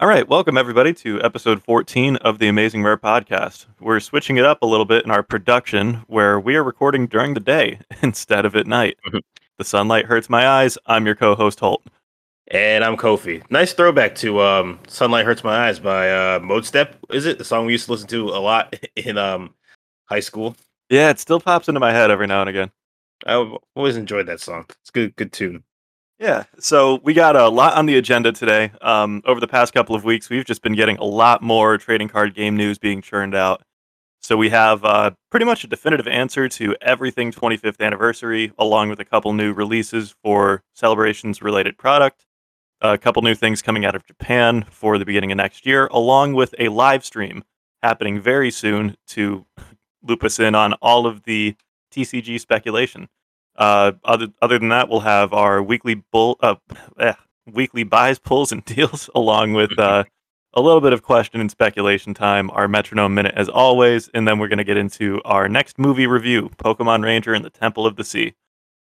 All right, welcome everybody to episode 14 of the Amazing Rare podcast. We're switching it up a little bit in our production where we are recording during the day instead of at night. Mhm. the sunlight hurts my eyes. I'm your co host, Holt. And I'm Kofi. Nice throwback to um, "Sunlight Hurts My Eyes" by uh, Modestep. Is it the song we used to listen to a lot in um, high school? Yeah, it still pops into my head every now and again. I always enjoyed that song. It's good, good tune. Yeah, so we got a lot on the agenda today. Um, over the past couple of weeks, we've just been getting a lot more trading card game news being churned out. So we have uh, pretty much a definitive answer to everything 25th anniversary, along with a couple new releases for celebrations related product, a couple new things coming out of Japan for the beginning of next year, along with a live stream happening very soon to loop us in on all of the TCG speculation. Uh, other other than that, we'll have our weekly bull uh, eh, weekly buys, pulls, and deals, along with uh, a little bit of question and speculation time. Our metronome minute, as always, and then we're going to get into our next movie review: Pokemon Ranger and the Temple of the Sea.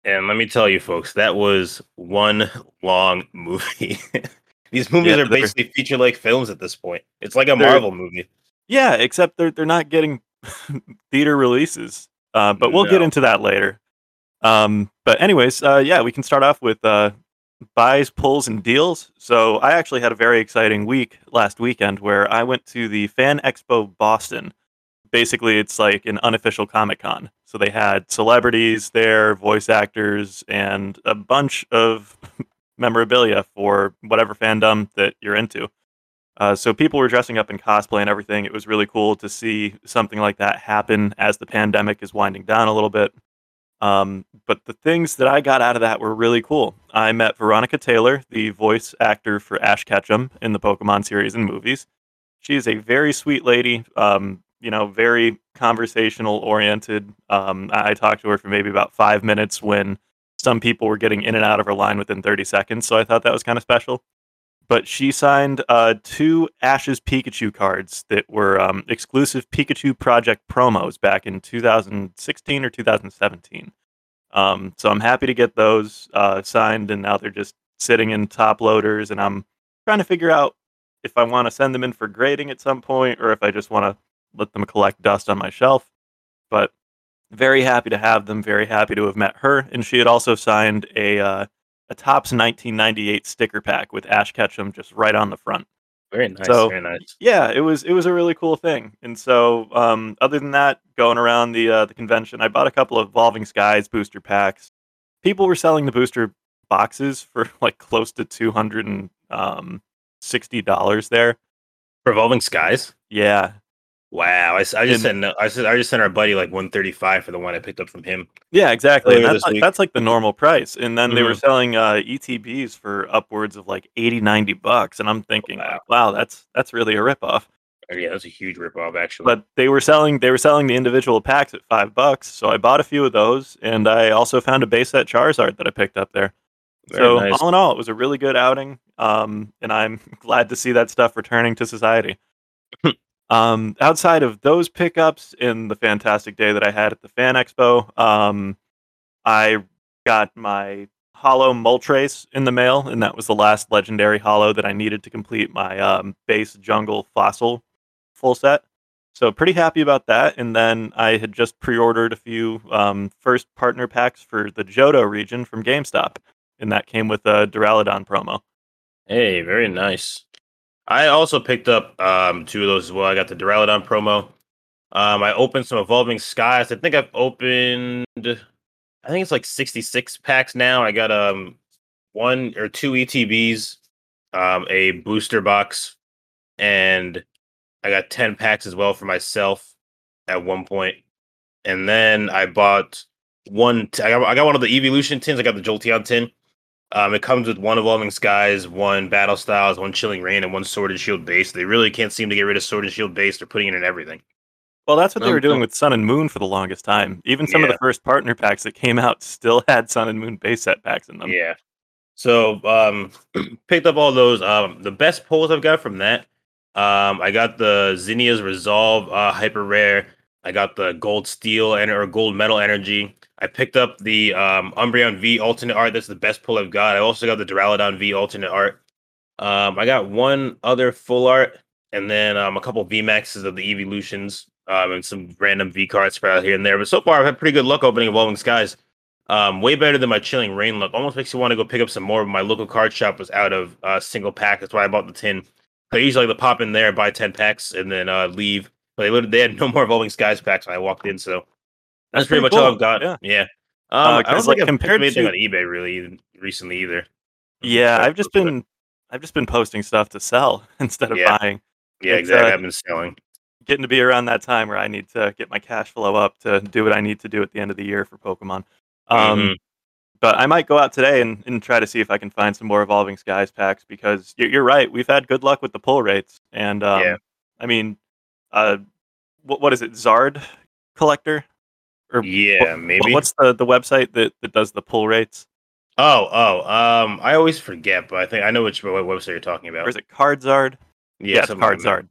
And let me tell you, folks, that was one long movie. These movies Yeah, are basically feature-length films at this point. It's like a Marvel movie. Yeah, except they're they're not getting theater releases. Uh, but we'll get into that later. Um, but anyways, uh, yeah, we can start off with uh, buys, pulls, and deals. So I actually had a very exciting week last weekend where I went to the Fan Expo Boston. Basically, it's like an unofficial Comic Con. So they had celebrities there, voice actors, and a bunch of memorabilia for whatever fandom that you're into. Uh, so people were dressing up in cosplay and everything. It was really cool to see something like that happen as the pandemic is winding down a little bit. Um, but the things that I got out of that were really cool. I met Veronica Taylor, the voice actor for Ash Ketchum in the Pokemon series and movies. She is a very sweet lady, um, you know, very conversational oriented. Um, I I talked to her for maybe about five minutes when some people were getting in and out of her line within 30 seconds. So I thought that was kind of special but she signed uh, two Ash's Pikachu cards that were um, exclusive Pikachu Project promos back in 2016 or 2017. Um, so I'm happy to get those uh, signed, and now they're just sitting in top loaders, and I'm trying to figure out if I want to send them in for grading at some point, or if I just want to let them collect dust on my shelf. But very happy to have them. Very happy to have met her, and she had also signed a uh, a Topps 1998 sticker pack with Ash Ketchum just right on the front. Very nice. So- very nice. Yeah, it was it was a really cool thing. And so, um, other than that, going around the uh, the convention, I bought a couple of Evolving Skies booster packs. People were selling the booster boxes for like close to two hundred and um, sixty dollars there. Evolving Skies. Yeah, Wow. I, I just And- sent I said I just sent our buddy like 135 for the one I picked up from him. yeah, exactly. That's like, that's like the normal price. And then they were Mhm. selling uh, ETBs for upwards of like 80, 90 bucks. And I'm thinking, Wow. like, wow, that's that's really a ripoff. Oh, yeah, that's a huge ripoff actually. but they were selling they were selling the individual packs at five bucks so i bought a few of those and i also found a base set charizard that i picked up there Very so nice. all in all it was a really good outing um, and i'm glad to see that stuff returning to society um, outside of those pickups in the fantastic day that i had at the fan expo um, i got my holo moltres in the mail and that was the last legendary holo that i needed to complete my um, base jungle fossil full set so pretty happy about that. And then I had just pre-ordered a few um, first partner packs for the Johto region from GameStop, and that came with a Duraludon promo. Hey, very nice. I also picked up um, two of those as well. I got the Duraludon promo. Um, I opened some Evolving Skies. I think I've opened, I think it's like 66 packs now. I got um one or two ETBs, um, a booster box, and I got 10 packs as well for myself at one point. And then I bought one, t- I, got, I got one of the Evolution tins. I got the Jolteon tin. Um, it comes with one Evolving Skies, one Battle Styles, one Chilling Reign, and one Sword and Shield base. They really can't seem to get rid of Sword and Shield base. They're putting it in everything. Well, that's what they Um, were doing with Sun and Moon for the longest time. Even some of the first partner packs that came out still had Sun and Moon base set packs in them. Yeah. So um picked up all those. Um the best pulls I've got from that. Um I got the Zinnia's Resolve uh hyper rare. I got the gold steel and or gold metal energy. I picked up the um Umbreon V alternate art. That's the best pull I've got. I also got the Duraludon V alternate art. Um, I got one other full art, and then um, a couple V Maxes of the Evolutions, um, and some random V cards spread out here and there. But so far, I've had pretty good luck opening Evolving Skies. Um, way better than my Chilling Reign luck. Almost makes you want to go pick up some more. My local card shop was out of uh, single pack. That's why I bought the tin. I usually like to pop in there, buy ten packs, and then uh, leave. But they, they had no more Evolving Skies packs when I walked in, so that's, That's pretty much all I've got. yeah. Yeah. Uh, Um, I don't like, think I've compared anything to- on eBay really recently either. Yeah, I've just been I've just been posting stuff to sell instead of Yeah. buying. Yeah, it's, exactly. uh, I've been selling. Getting to be around that time where I need to get my cash flow up to do what I need to do at the end of the year for Pokemon. Um, Mhm. But I might go out today and, and try to see if I can find some more Evolving Skies packs because you're, you're right. We've had good luck with the pull rates, and um, Yeah. I mean, uh, what what is it, Zard Collector? Or Yeah, what- maybe. What's the the website that, that does the pull rates? Oh, oh, um, I always forget, but I think I know which what website you're talking about. Or is it Cardzard? yeah, like. Cardzard.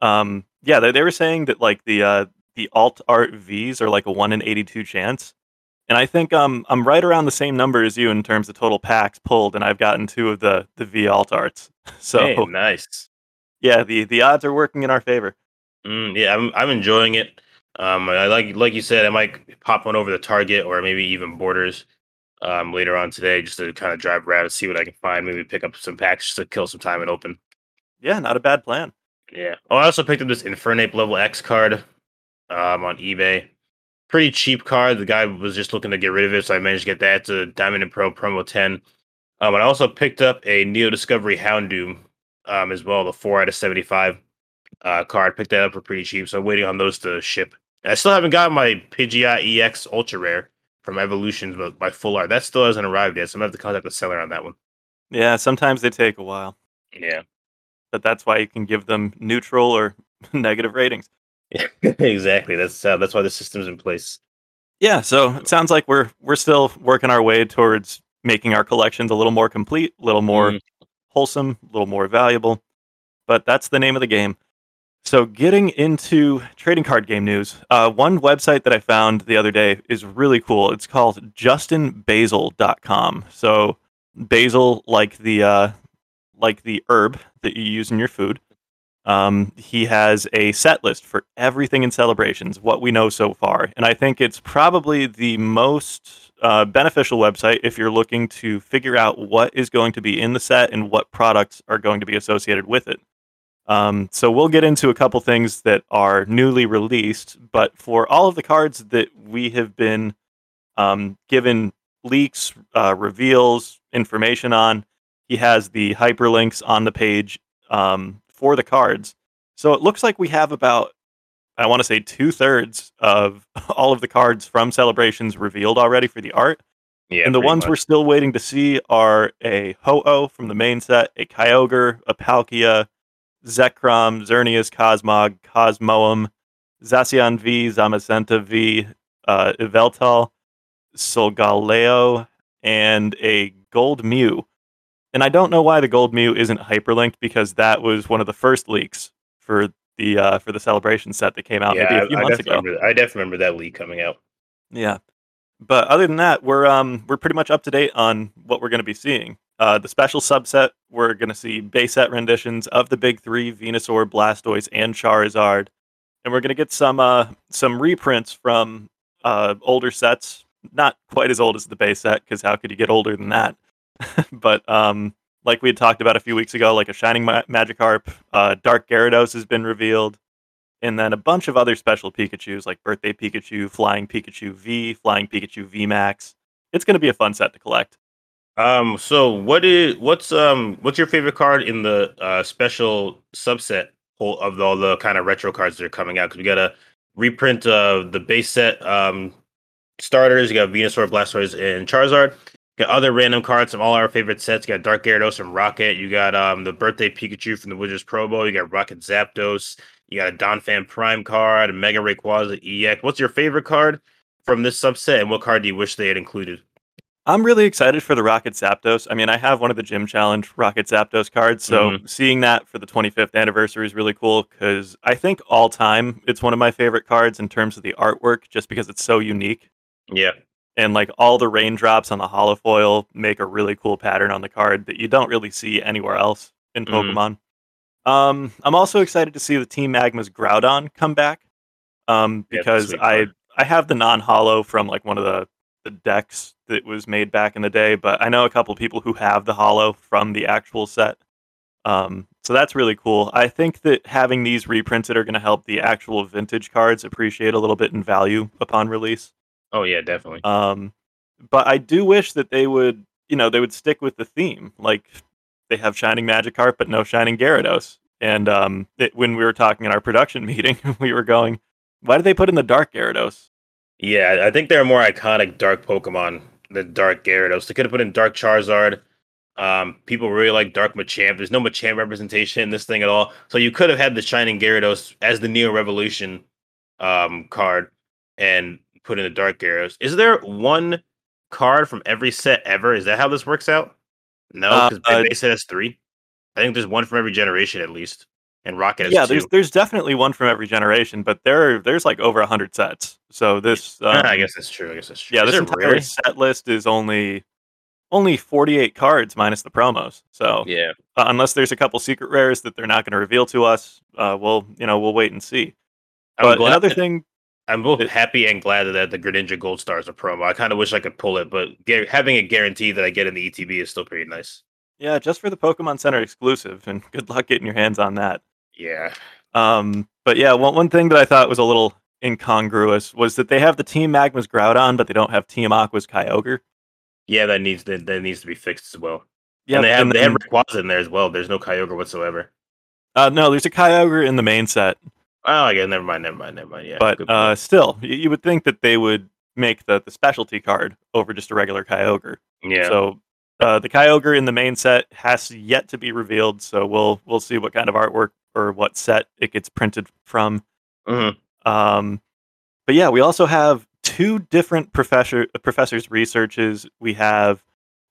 Um, yeah, they, they were saying that like the uh, the alt art Vs are like a one in eighty two chance, and I think um I'm right around the same number as you in terms of total packs pulled, and I've gotten two of the the V alt arts. So Hey, nice. yeah, the the odds are working in our favor. Mm, yeah, I'm I'm enjoying it. Um, I like like you said, I might pop one over the Target or maybe even Borders um later on today just to kind of drive around and see what I can find. Maybe pick up some packs just to kill some time and open. Yeah, not a bad plan. Yeah. Oh, I also picked up this Infernape level X card um on eBay. Pretty cheap card. The guy was just looking to get rid of it, so I managed to get that. It's a Diamond and Pro promo 10. Um, and I also picked up a Neo Discovery Houndoom um as well, the four out of 75 uh card. Picked that up for pretty cheap, so I'm waiting on those to ship. I still haven't got my Pidgeot EX Ultra Rare from Evolutions, but my full art. That still hasn't arrived yet, so I'm gonna have to contact the seller on that one. Yeah, sometimes they take a while, Yeah. but that's why you can give them neutral or negative ratings. exactly. That's uh, that's why the system's in place. Yeah, so it sounds like we're we're still working our way towards making our collections a little more complete, a little more Mhm. wholesome, a little more valuable. But that's the name of the game. So, getting into trading card game news, uh, one website that I found the other day is really cool. It's called justinbasil.com. So, basil, like the uh, like the herb that you use in your food. Um, he has a set list for everything in celebrations, what we know so far, and I think it's probably the most uh, beneficial website if you're looking to figure out what is going to be in the set and what products are going to be associated with it. Um, so we'll get into a couple things that are newly released, but for all of the cards that we have been um, given leaks, uh, reveals, information on, he has the hyperlinks on the page um, for the cards. So it looks like we have about, I want to say, two thirds of all of the cards from Celebrations revealed already for the art. Yeah. and the ones much. we're still waiting to see are a Ho-Oh from the main set, a Kyogre, a Palkia, Zekrom, Xerneas, Cosmog, Cosmoem, Zacian V, Zamazenta V, uh, Yveltal, Solgaleo, and a Gold Mew. And I don't know why the Gold Mew isn't hyperlinked because that was one of the first leaks for the uh, for the celebration set that came out yeah, maybe a I, few I months definitely ago. remember, I definitely remember that leak coming out. Yeah. But other than that, we're um we're pretty much up to date on what we're going to be seeing. Uh, the special subset, we're going to see base set renditions of the big three: Venusaur, Blastoise, and Charizard, and we're going to get some uh some reprints from uh older sets. Not quite as old as the base set, because how could you get older than that? but um, like we had talked about a few weeks ago, like a Shining Ma- Magikarp, uh, Dark Gyarados has been revealed and then a bunch of other special Pikachu's like Birthday Pikachu, Flying Pikachu V, Flying Pikachu V Max. It's going to be a fun set to collect. Um. So what is what's um what's your favorite card in the uh special subset of all the kind of retro cards that are coming out? Because we got a reprint of the base set um starters. You got Venusaur, Blastoise, and Charizard. Got other random cards from all our favorite sets. You got Dark Gyarados from Rocket. You got um the Birthday Pikachu from the Wizards Promo. You got Rocket Zapdos. You got a Donphan Prime card, a Mega Rayquaza EX. What's your favorite card from this subset, and what card do you wish they had included? I'm really excited for the Rocket Zapdos. I mean, I have one of the Gym Challenge Rocket Zapdos cards, so seeing that for the 25th anniversary is really cool because I think all time it's one of my favorite cards in terms of the artwork, just because it's so unique. Yeah. And like all the raindrops on the holofoil make a really cool pattern on the card that you don't really see anywhere else. in Mhm. Pokemon. Um, I'm also excited to see the Team Magma's Groudon come back. Um, because sweet I. I have the non-holo from like one of the the decks that was made back in the day, but I know a couple people who have the holo from the actual set. Um, so that's really cool. I think that having these reprinted are going to help the actual vintage cards appreciate a little bit in value upon release. Oh yeah, definitely. Um, but I do wish that they would, you know, they would stick with the theme. Like they have Shining Magikarp, but no Shining Gyarados. And um, it, when we were talking in our production meeting, we were going, "Why did they put in the Dark Gyarados?" Yeah, I think they're a more iconic dark Pokemon than Dark Gyarados. They could have put in Dark Charizard. Um, people really like Dark Machamp. There's no Machamp representation in this thing at all. So you could have had the Shining Gyarados as the Neo Revelation um, card and put in the Dark Gyarados. Is there one card from every set ever? Is that how this works out? No, because uh, base set has three. I think there's one from every generation at least, and Rocket yeah, two. there's there's definitely one from every generation, but there there's like over hundred sets. So this, um, I guess that's true. I guess that's true. yeah, Is this entire really? set list is only only 48 cards minus the promos. So Yeah. uh, unless there's a couple secret rares that they're not going to reveal to us, uh, we'll you know we'll wait and see. I'm But another that- thing, I'm both It- happy and glad that the Greninja Gold Star is a promo. I kind of wish I could pull it, but having it guaranteed that I get in the ETB is still pretty nice. Yeah, just for the Pokemon Center exclusive, and good luck getting your hands on that. Yeah. Um, but yeah, one one thing that I thought was a little incongruous was that they have the Team Magma's Groudon, but they don't have Team Aqua's Kyogre. Yeah, that needs that, that needs to be fixed as well. Yeah, and they have they have then- Rayquaza in there as well. There's no Kyogre whatsoever. uh, no, there's a Kyogre in the main set, Oh, yeah, never mind, never mind, never mind. Yeah, but uh, still, y- you would think that they would make the, the specialty card over just a regular Kyogre. yeah, So uh, the Kyogre in the main set has yet to be revealed. So we'll we'll see what kind of artwork or what set it gets printed from. Mhm. Um, but yeah, we also have two different professor professors' researches. We have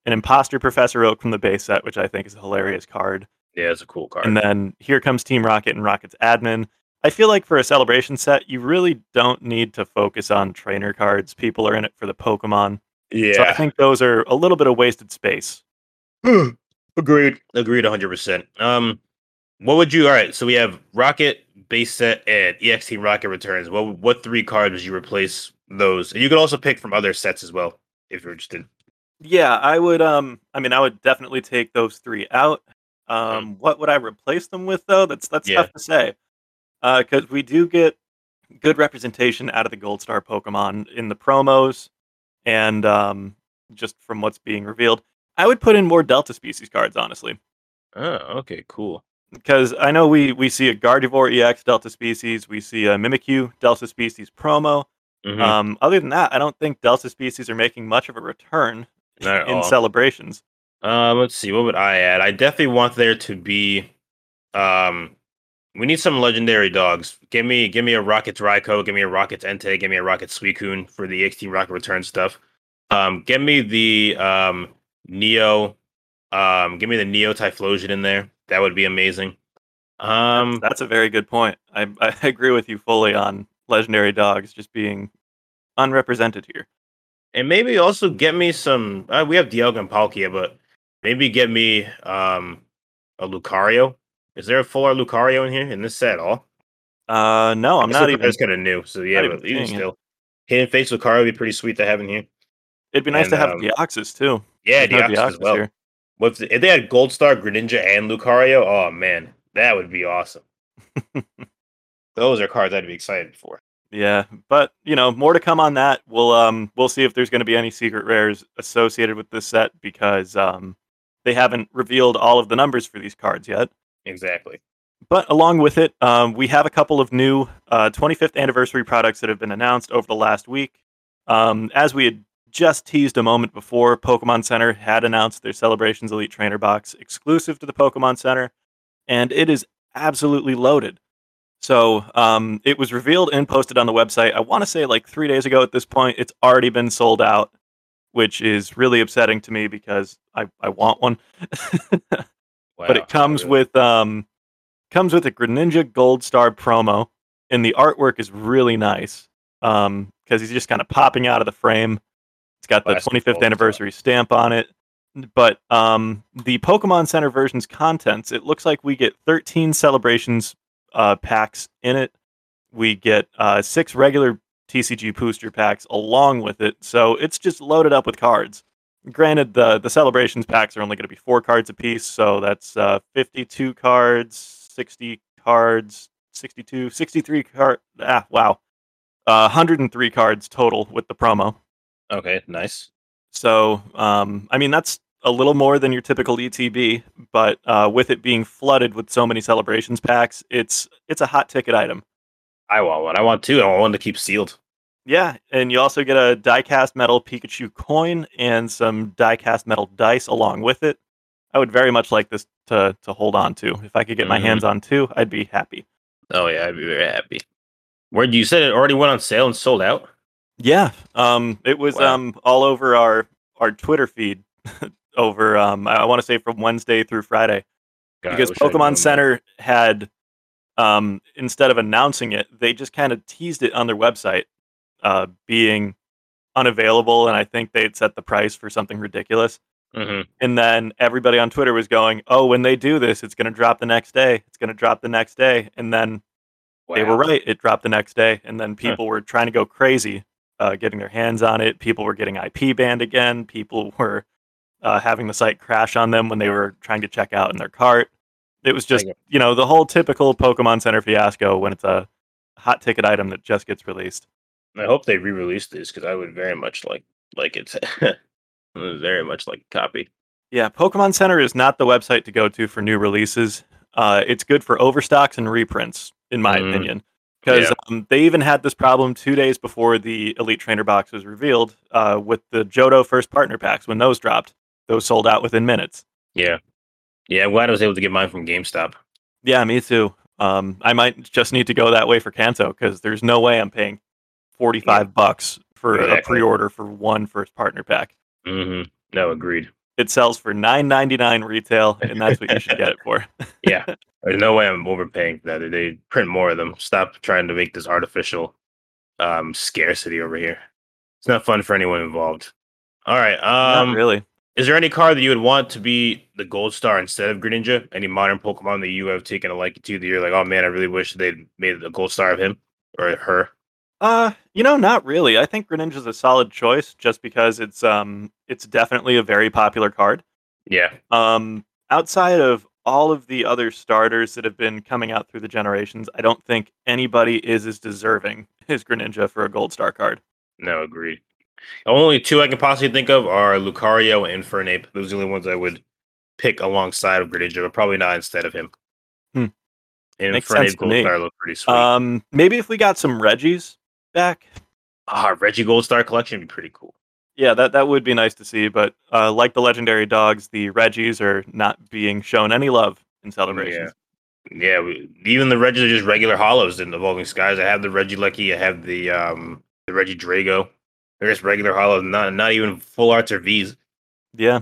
an imposter Professor Oak from the base set, which I think is a hilarious card. yeah, it's a cool card. And then here comes Team Rocket and Rocket's admin. I feel like for a celebration set, you really don't need to focus on trainer cards. People are in it for the Pokemon. Yeah, So I think those are a little bit of wasted space. agreed, agreed, hundred percent. Um, what would you? All right, so we have Rocket base set and EX Team Rocket returns. What what three cards would you replace those? And you could also pick from other sets as well if you're interested. Yeah, I would. Um, I mean, I would definitely take those three out. Um, what would I replace them with though? That's that's Yeah. tough to say. Uh Because we do get good representation out of the Gold Star Pokemon in the promos, and um, just from what's being revealed. I would put in more Delta species cards, honestly, Oh, okay, cool. because I know we we see a Gardevoir EX Delta species, we see a Mimikyu Delta species promo. Mhm. Um, other than that, I don't think Delta species are making much of a return Not in celebrations. Um, let's see. What would I add? I definitely want there to be. Um, we need some legendary dogs. Give me, give me a Rockets Raikou. Give me a Rockets Entei. Give me a Rocket Suicune for the Team Rocket Return stuff. Um, give me the um Neo. Um, give me the Neo Typhlosion in there. That would be amazing. Um, That's a very good point. I, I agree with you fully on legendary dogs just being unrepresented here. and maybe also get me some. Uh, we have Dialga and Palkia, but maybe get me um a Lucario. Is there a full Lucario in here in this set at all? Uh, no, I'm not even. It's kind of new, so yeah, but even seeing it. still, Hidden Face Lucario would be pretty sweet to have in here. It'd be nice and, to have um, Deoxys too. Yeah, no Deoxys as well. here. What's if they had Gold Star, Greninja, and Lucario? Oh man, that would be awesome. Those are cards I'd be excited for. Yeah, but you know, more to come on that. We'll um we'll see if there's going to be any secret rares associated with this set because um they haven't revealed all of the numbers for these cards yet. Exactly. But along with it, um, we have a couple of new uh, 25th anniversary products that have been announced over the last week. Um, as we had just teased a moment before, Pokemon Center had announced their Celebrations Elite Trainer Box exclusive to the Pokemon Center, and it is absolutely loaded. So um, it was revealed and posted on the website. I want to say like three days ago at this point. It's already been sold out, which is really upsetting to me because I, I want one. but it comes really. with um comes with a Greninja Gold Star promo, and the artwork is really nice. Um, because he's just kind of popping out of the frame. It's got the Classic 25th Gold Star. anniversary stamp on it. but um, the Pokemon Center version's contents, it looks like we get 13 celebrations uh, packs in it. We get uh, six regular TCG booster packs along with it, so it's just loaded up with cards. Granted, the the celebrations packs are only going to be four cards a piece, so that's uh, 52 cards, 60 cards, 62, 63 card. Ah, wow, uh, 103 cards total with the promo. Okay, nice. So, um, I mean, that's a little more than your typical ETB, but uh, with it being flooded with so many celebrations packs, it's it's a hot ticket item. I want one. I want two. I want one to keep sealed. Yeah, and you also get a diecast metal Pikachu coin and some diecast metal dice along with it. I would very much like this to to hold on to. If I could get my Mhm. hands on two, I'd be happy. Oh yeah, I'd be very happy. Where did you said it already went on sale and sold out? Yeah, um, it was Wow. um all over our our Twitter feed over um I want to say from Wednesday through Friday. God, because I Pokemon. Center had um, instead of announcing it, they just kind of teased it on their website, uh, being unavailable, and I think they'd set the price for something ridiculous. Mhm. And then everybody on Twitter was going, "Oh, when they do this, it's going to drop the next day. It's going to drop the next day." And then they were right; it dropped the next day. And then people were trying to go crazy, uh, getting their hands on it. People were getting IP banned again. People were uh, having the site crash on them when they were trying to check out in their cart. It was just, you know, the whole typical Pokemon Center fiasco when it's a hot ticket item that just gets released. I hope they re-release this because I would very much like like it. Very much like a copy. Yeah, Pokemon Center is not the website to go to for new releases. Uh, it's good for overstocks and reprints, in my Mm, opinion, because yeah. um, they even had this problem two days before the Elite Trainer box was revealed uh, with the Johto first partner packs. When those dropped, those sold out within minutes. Yeah, yeah. I'm glad I was able to get mine from GameStop. Yeah, me too. Um, I might just need to go that way for Kanto because there's no way I'm paying 45 bucks for a pre-order for one first partner pack. hmm No, agreed. It sells for 9.99 retail, and that's what you should get it for. Yeah, there's no way I'm overpaying for that. They print more of them. Stop trying to make this artificial um scarcity over here. It's not fun for anyone involved. All right. Um, Not really. Is there any card that you would want to be the gold star instead of Greninja? Any modern Pokemon that you have taken a liking to that you're like, oh man, I really wish they'd made a gold star of him or her? Uh, you know, not really. I think Greninja's a solid choice just because it's um it's definitely a very popular card. Yeah. Um outside of all of the other starters that have been coming out through the generations, I don't think anybody is as deserving as Greninja for a gold star card. No, agreed. Only two I can possibly think of are Lucario and Infernape. Those are the only ones I would pick alongside of Greninja, but probably not instead of him. Hmm. And Makes sense to Gold me. Star look pretty sweet. Um maybe if we got some Regis back, Ah, Regi Gold Star collection would be pretty cool. yeah, that that would be nice to see, but uh like the legendary dogs, the Regis are not being shown any love in celebrations. Yeah, we, even the Regis are just regular holos in Evolving Skies. I have the Regieleki, I have the um the Regidrago. They're just regular holos, not not even full arts or V's. Yeah.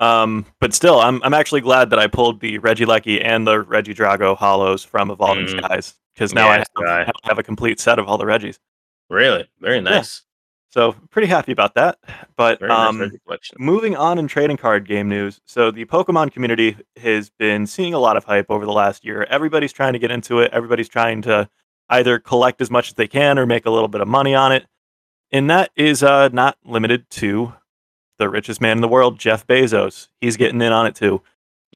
Um, but still, I'm I'm actually glad that I pulled the Regieleki and the Reggie Drago holos from Evolving Mm. Skies because now I have. I have a complete set of all the Regis. Really, very nice. So pretty happy about that. But nice um, collection. moving on in trading card game news. So the Pokemon community has been seeing a lot of hype over the last year. Everybody's trying to get into it. Everybody's trying to either collect as much as they can or make a little bit of money on it. And that is uh, not limited to the richest man in the world, Jeff Bezos. He's getting in on it too.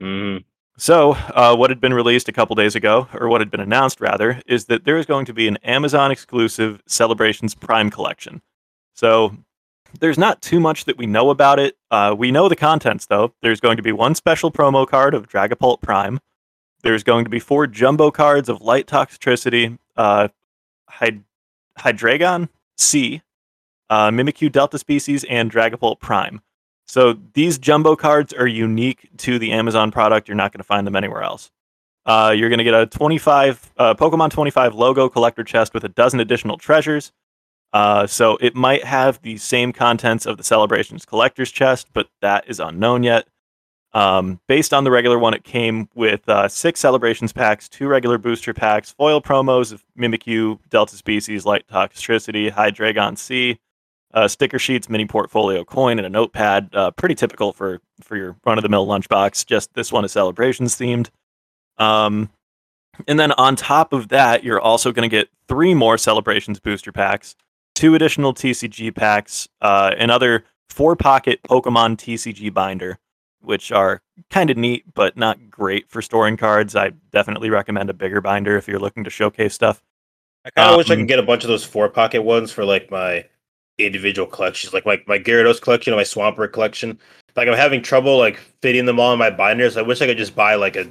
Mhm. So, uh, what had been released a couple days ago, or what had been announced rather, is that there is going to be an Amazon exclusive Celebrations Prime collection. So, there's not too much that we know about it. Uh, we know the contents, though. There's going to be one special promo card of Dragapult Prime. There's going to be four jumbo cards of Light Toxicroak, uh, Hyd- Hydreigon C, uh, Mimikyu Delta Species, and Dragapult Prime. So these jumbo cards are unique to the Amazon product. You're not going to find them anywhere else. Uh, you're going to get a 25 uh, Pokemon 25 logo collector chest with a dozen additional treasures. Uh, so it might have the same contents of the Celebrations collector's chest, but that is unknown yet. Um, based on the regular one, it came with uh, six Celebrations packs, two regular booster packs, foil promos of Mimikyu, Delta Species, Light Toxicroak, Hydreigon C, uh, sticker sheets, mini portfolio coin, and a notepad. Uh, pretty typical for for your run of the mill lunchbox. Just this one is celebrations themed. Um, and then on top of that, you're also going to get three more celebrations booster packs, two additional TCG packs, uh, another four pocket Pokemon TCG binder, which are kind of neat but not great for storing cards. I definitely recommend a bigger binder if you're looking to showcase stuff. I kind of wish I Um, could get a bunch of those four pocket ones for like my individual collections, like my my Gyarados collection, or my Swampert collection. Like I'm having trouble like fitting them all in my binders. I wish I could just buy like a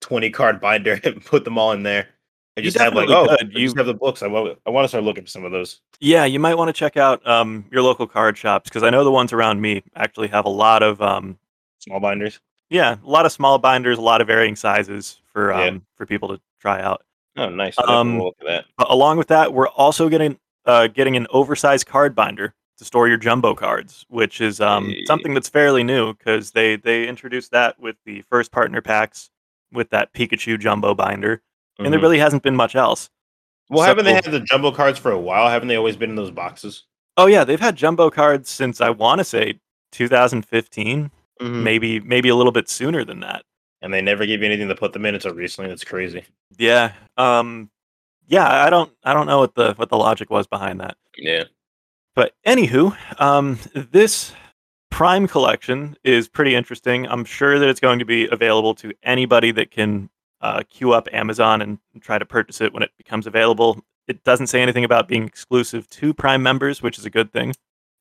twenty card binder and put them all in there. I just have like oh, could. You- have the books. I want I want to start looking for some of those. Yeah, you might want to check out um, your local card shops because I know the ones around me actually have a lot of um, Small binders. yeah, a lot of small binders, a lot of varying sizes for Yeah. um, for people to try out. Oh, nice. Um, look at that. Along with that, we're also getting uh, getting an oversized card binder to store your jumbo cards, which is um, Hey. something that's fairly new because they they introduced that with the first partner packs with that Pikachu jumbo binder, and there Mhm. really hasn't been much else. well, haven't they had the jumbo cards for a while? Haven't they always been in those boxes? Oh yeah, they've had jumbo cards since I want to say 2015, Mm-hmm. maybe maybe a little bit sooner than that. And they never gave you anything to put them in until recently. That's crazy. Yeah, um, yeah, I don't I don't know what the what the logic was behind that. Yeah. But anywho, um, this Prime collection is pretty interesting. I'm sure that it's going to be available to anybody that can uh, queue up Amazon and try to purchase it when it becomes available. It doesn't say anything about being exclusive to Prime members, which is a good thing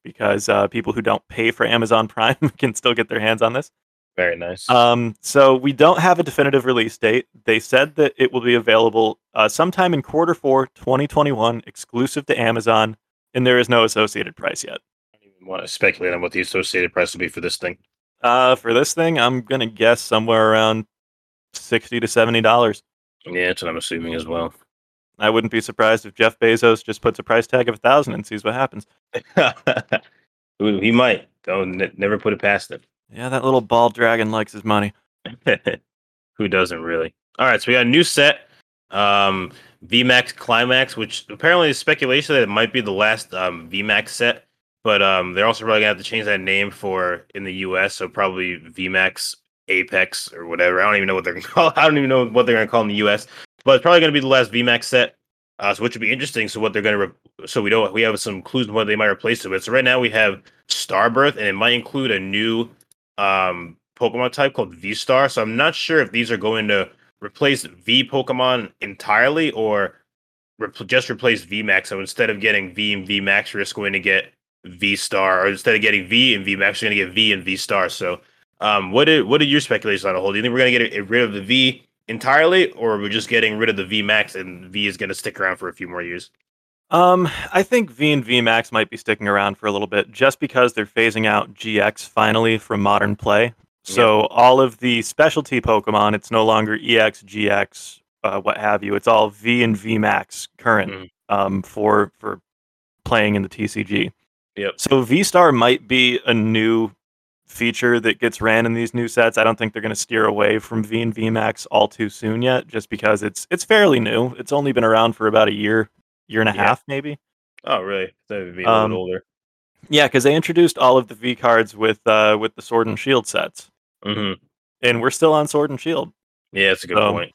because uh, people who don't pay for Amazon Prime can still get their hands on this. Very nice. Um, so we don't have a definitive release date. They said that it will be available uh, sometime in quarter four, 2021, exclusive to Amazon, and there is no associated price yet. I don't even want to speculate on what the associated price will be for this thing. Uh, for this thing, I'm gonna guess somewhere around sixty to seventy dollars. Yeah, that's what I'm assuming as well. I wouldn't be surprised if Jeff Bezos just puts a price tag of a thousand and sees what happens. He might. Don't never put it past him. Yeah, that little ball dragon likes his money. Who doesn't really? All right, so we got a new set, um, VMAX Climax, which apparently is speculation that it might be the last um, VMAX set, but um, they're also probably gonna have to change that name for in the US, so probably VMAX Apex or whatever. I don't even know what they're gonna call. I don't even know what they're gonna call in the US, but it's probably gonna be the last VMAX set. Uh, so which would be interesting. So what they're gonna, re- so we don't, we have some clues on what they might replace it with. So right now we have Starbirth, and it might include a new um Pokemon type called V Star. So I'm not sure if these are going to replace V Pokemon entirely or just replace V Max. So instead of getting V and V Max, we're just going to get V Star, or instead of getting V and V Max, we're going to get V and V Star. So, um, what are what are your speculations on the whole? Do you think we're going to get rid of the V entirely, or we're just getting rid of the V Max and V is going to stick around for a few more years? Um, I think V and V Max might be sticking around for a little bit just because they're phasing out GX finally from modern play. So all of the specialty Pokemon, it's no longer EX, GX, uh, what have you. It's all V and V Max current Mhm. um, for for playing in the TCG. Yep. So V Star might be a new feature that gets ran in these new sets. I don't think they're going to steer away from V and V Max all too soon yet, just because it's it's fairly new. It's only been around for about a year, year and a Yeah. half, maybe. Oh, really? That would be a Um, bit older. Yeah, because they introduced all of the V cards with uh, with the Sword and Shield sets, hmm and we're still on Sword and Shield. Yeah, that's a good So- point.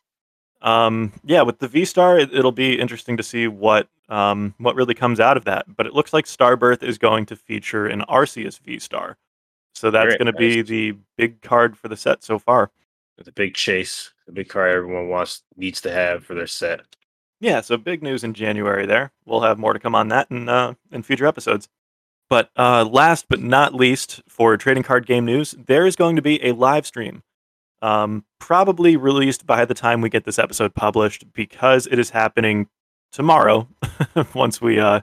Um, yeah, with the V Star, it, it'll be interesting to see what um, what really comes out of that. But it looks like Starbirth is going to feature an Arceus V Star, so that's going to be the big card for the set so far. The big chase, the big car everyone wants needs to have for their set. Yeah, so big news in January there. We'll have more to come on that in uh, in future episodes. But uh, last but not least, for trading card game news, there is going to be a live stream, um, probably released by the time we get this episode published, because it is happening tomorrow. once we uh,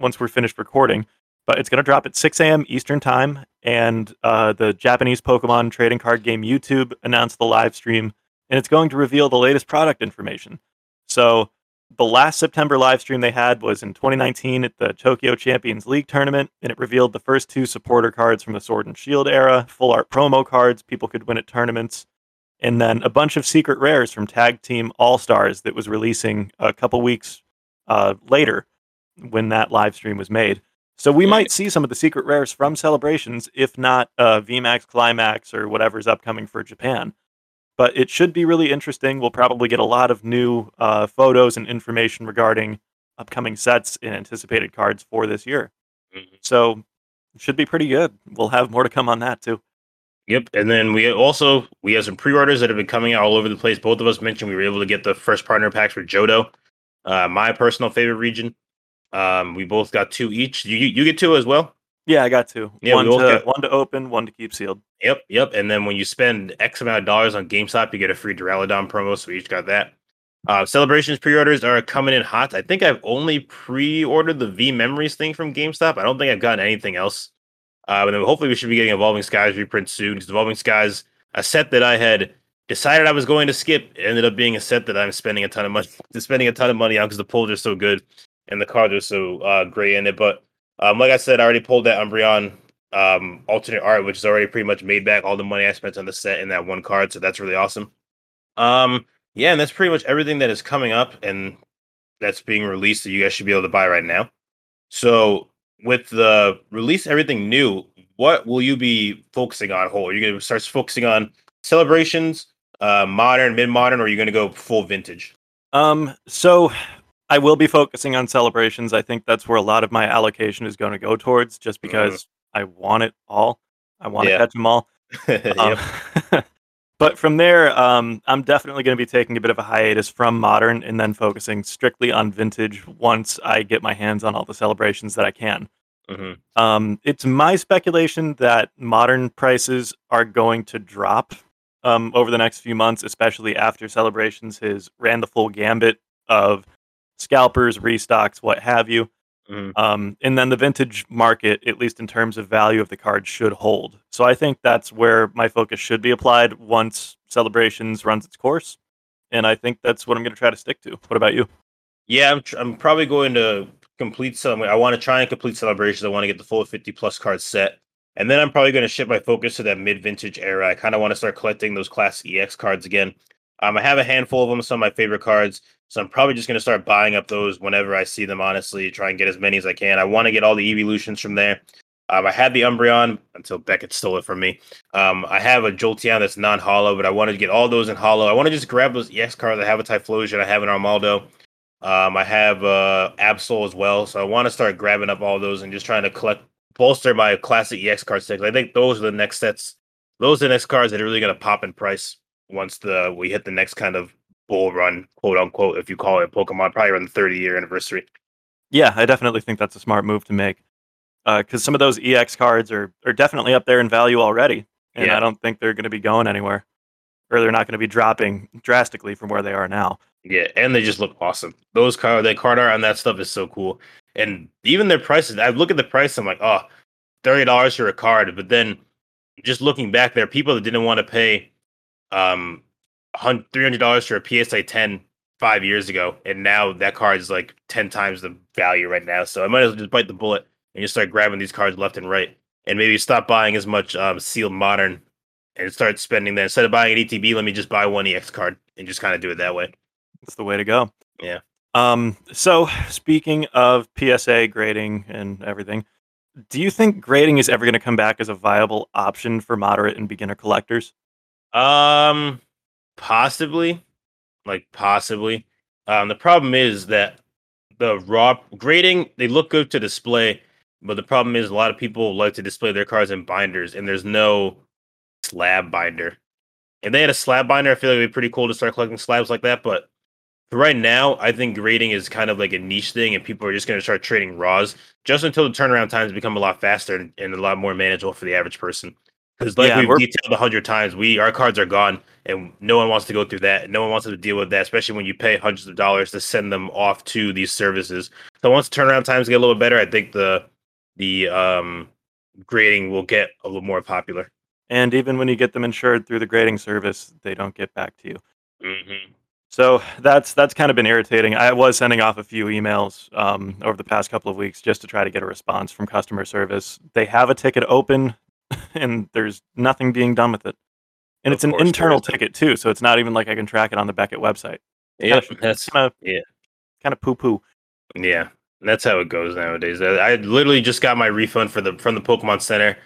once we're finished recording, but it's going to drop at 6 a.m. Eastern time, and uh, the Japanese Pokemon trading card game YouTube announced the live stream, and it's going to reveal the latest product information. So the last September live stream they had was in 2019 at the Tokyo Champions League tournament, and it revealed the first two supporter cards from the Sword and Shield era, full art promo cards people could win at tournaments, and then a bunch of secret rares from Tag Team All Stars that was releasing a couple weeks uh, later when that live stream was made. So we might see some of the secret rares from celebrations, if not uh, VMAX Climax or whatever's upcoming for Japan. But it should be really interesting. We'll probably get a lot of new uh, photos and information regarding upcoming sets and anticipated cards for this year. Mhm. So it should be pretty good. We'll have more to come on that too. Yep, and then we also we have some pre-orders that have been coming out all over the place. Both of us mentioned we were able to get the first partner packs for Johto, uh, my personal favorite region. Um, we both got two each. You you you get two as well. Yeah, I got two. Yeah, one to got- one to open, one to keep sealed. Yep, yep. And then when you spend X amount of dollars on GameStop, you get a free Duraludon promo. So we each got that. Uh, celebrations pre-orders are coming in hot. I think I've only pre-ordered the V Memories thing from GameStop. I don't think I've gotten anything else. Uh, and then hopefully we should be getting Evolving Skies reprint soon. Because Evolving Skies, a set that I had decided I was going to skip, ended up being a set that I'm spending a ton of money, spending a ton of money on because the pulls are so good and the cards are so uh, great in it. But um, like I said, I already pulled that Umbreon um alternate art which is already pretty much made back all the money i spent on the set in that one card so that's really awesome. Um yeah and that's pretty much everything that is coming up and that's being released that you guys should be able to buy right now. So with the release everything new what will you be focusing on Holt are you going to start focusing on celebrations uh modern mid-modern or are you going to go full vintage? Um, so I will be focusing on celebrations. I think that's where a lot of my allocation is going to go towards, just because I want it all. I want to Yeah. catch them all. Um, but from there, um, I'm definitely going to be taking a bit of a hiatus from modern and then focusing strictly on vintage once I get my hands on all the celebrations that I can. Mhm. Um, it's my speculation that modern prices are going to drop um, over the next few months, especially after celebrations has ran the full gambit of scalpers, restocks, what have you. Mhm. Um, and then the vintage market, at least in terms of value of the card, should hold. So I think that's where my focus should be applied once celebrations runs its course. And I think that's what I'm going to try to stick to. What about you? Yeah, I'm, tr- I'm probably going to complete some. I want to try and complete celebrations. I want to get the full 50 plus card set. And then I'm probably going to shift my focus to that mid vintage era. I kind of want to start collecting those class EX cards again. Um, I have a handful of them, some of my favorite cards. So I'm probably just going to start buying up those whenever I see them, honestly, try and get as many as I can. I want to get all the evolutions from there. Um, I had the Umbreon until Beckett stole it from me. Um, I have a Jolteon that's non holo, but I wanted to get all those in holo. I want to just grab those EX cards. I have a Typhlosion, I have an Armaldo. Um, I have uh, Absol as well, so I want to start grabbing up all those and just trying to collect, bolster my classic EX card sets. I think those are the next sets. Those are the next cards that are really going to pop in price once the we hit the next kind of bull run, quote unquote, if you call it Pokemon, probably around the 30 year anniversary. Yeah, I definitely think that's a smart move to make. Because some of those EX cards are, are definitely up there in value already. And Yeah. I don't think they're going to be going anywhere. Or they're not going to be dropping drastically from where they are now. Yeah, and they just look awesome. Those card, that card art on that stuff is so cool. And even their prices, I look at the price, I'm like, oh, $30 for a card. But then just looking back, there are people that didn't want to pay um $300 for a PSA 10 five years ago. And now that card is like 10 times the value right now. So I might as well just bite the bullet and just start grabbing these cards left and right. And maybe stop buying as much um, sealed modern and start spending that. Instead of buying an ETB, let me just buy one EX card and just kind of do it that way. It's the way to go. Yeah. Um, so speaking of PSA grading and everything, do you think grading is ever going to come back as a viable option for moderate and beginner collectors? Um, possibly, like possibly. Um, the problem is that the raw grading they look good to display, but the problem is a lot of people like to display their cards in binders, and there's no slab binder. If they had a slab binder, I feel like it'd be pretty cool to start collecting slabs like that. But for right now, I think grading is kind of like a niche thing, and people are just going to start trading raws just until the turnaround times become a lot faster and, and a lot more manageable for the average person. Because like Yeah, we've detailed a hundred times, we our cards are gone, and no one wants to go through that. No one wants to deal with that, especially when you pay hundreds of dollars to send them off to these services. So once turnaround times get a little better, I think the the um grading will get a little more popular. And even when you get them insured through the grading service, they don't get back to you. Mm-hmm. So that's that's kind of been irritating. I was sending off a few emails um, over the past couple of weeks just to try to get a response from customer service. They have a ticket open, and there's nothing being done with it. And Of it's an internal ticket too, so it's not even like I can track it on the Beckett website. Yeah, Kinda- that's Kind of Yeah. kind of poo poo. yeah. That's how it goes nowadays. I, I literally just got my refund for the from the Pokemon Center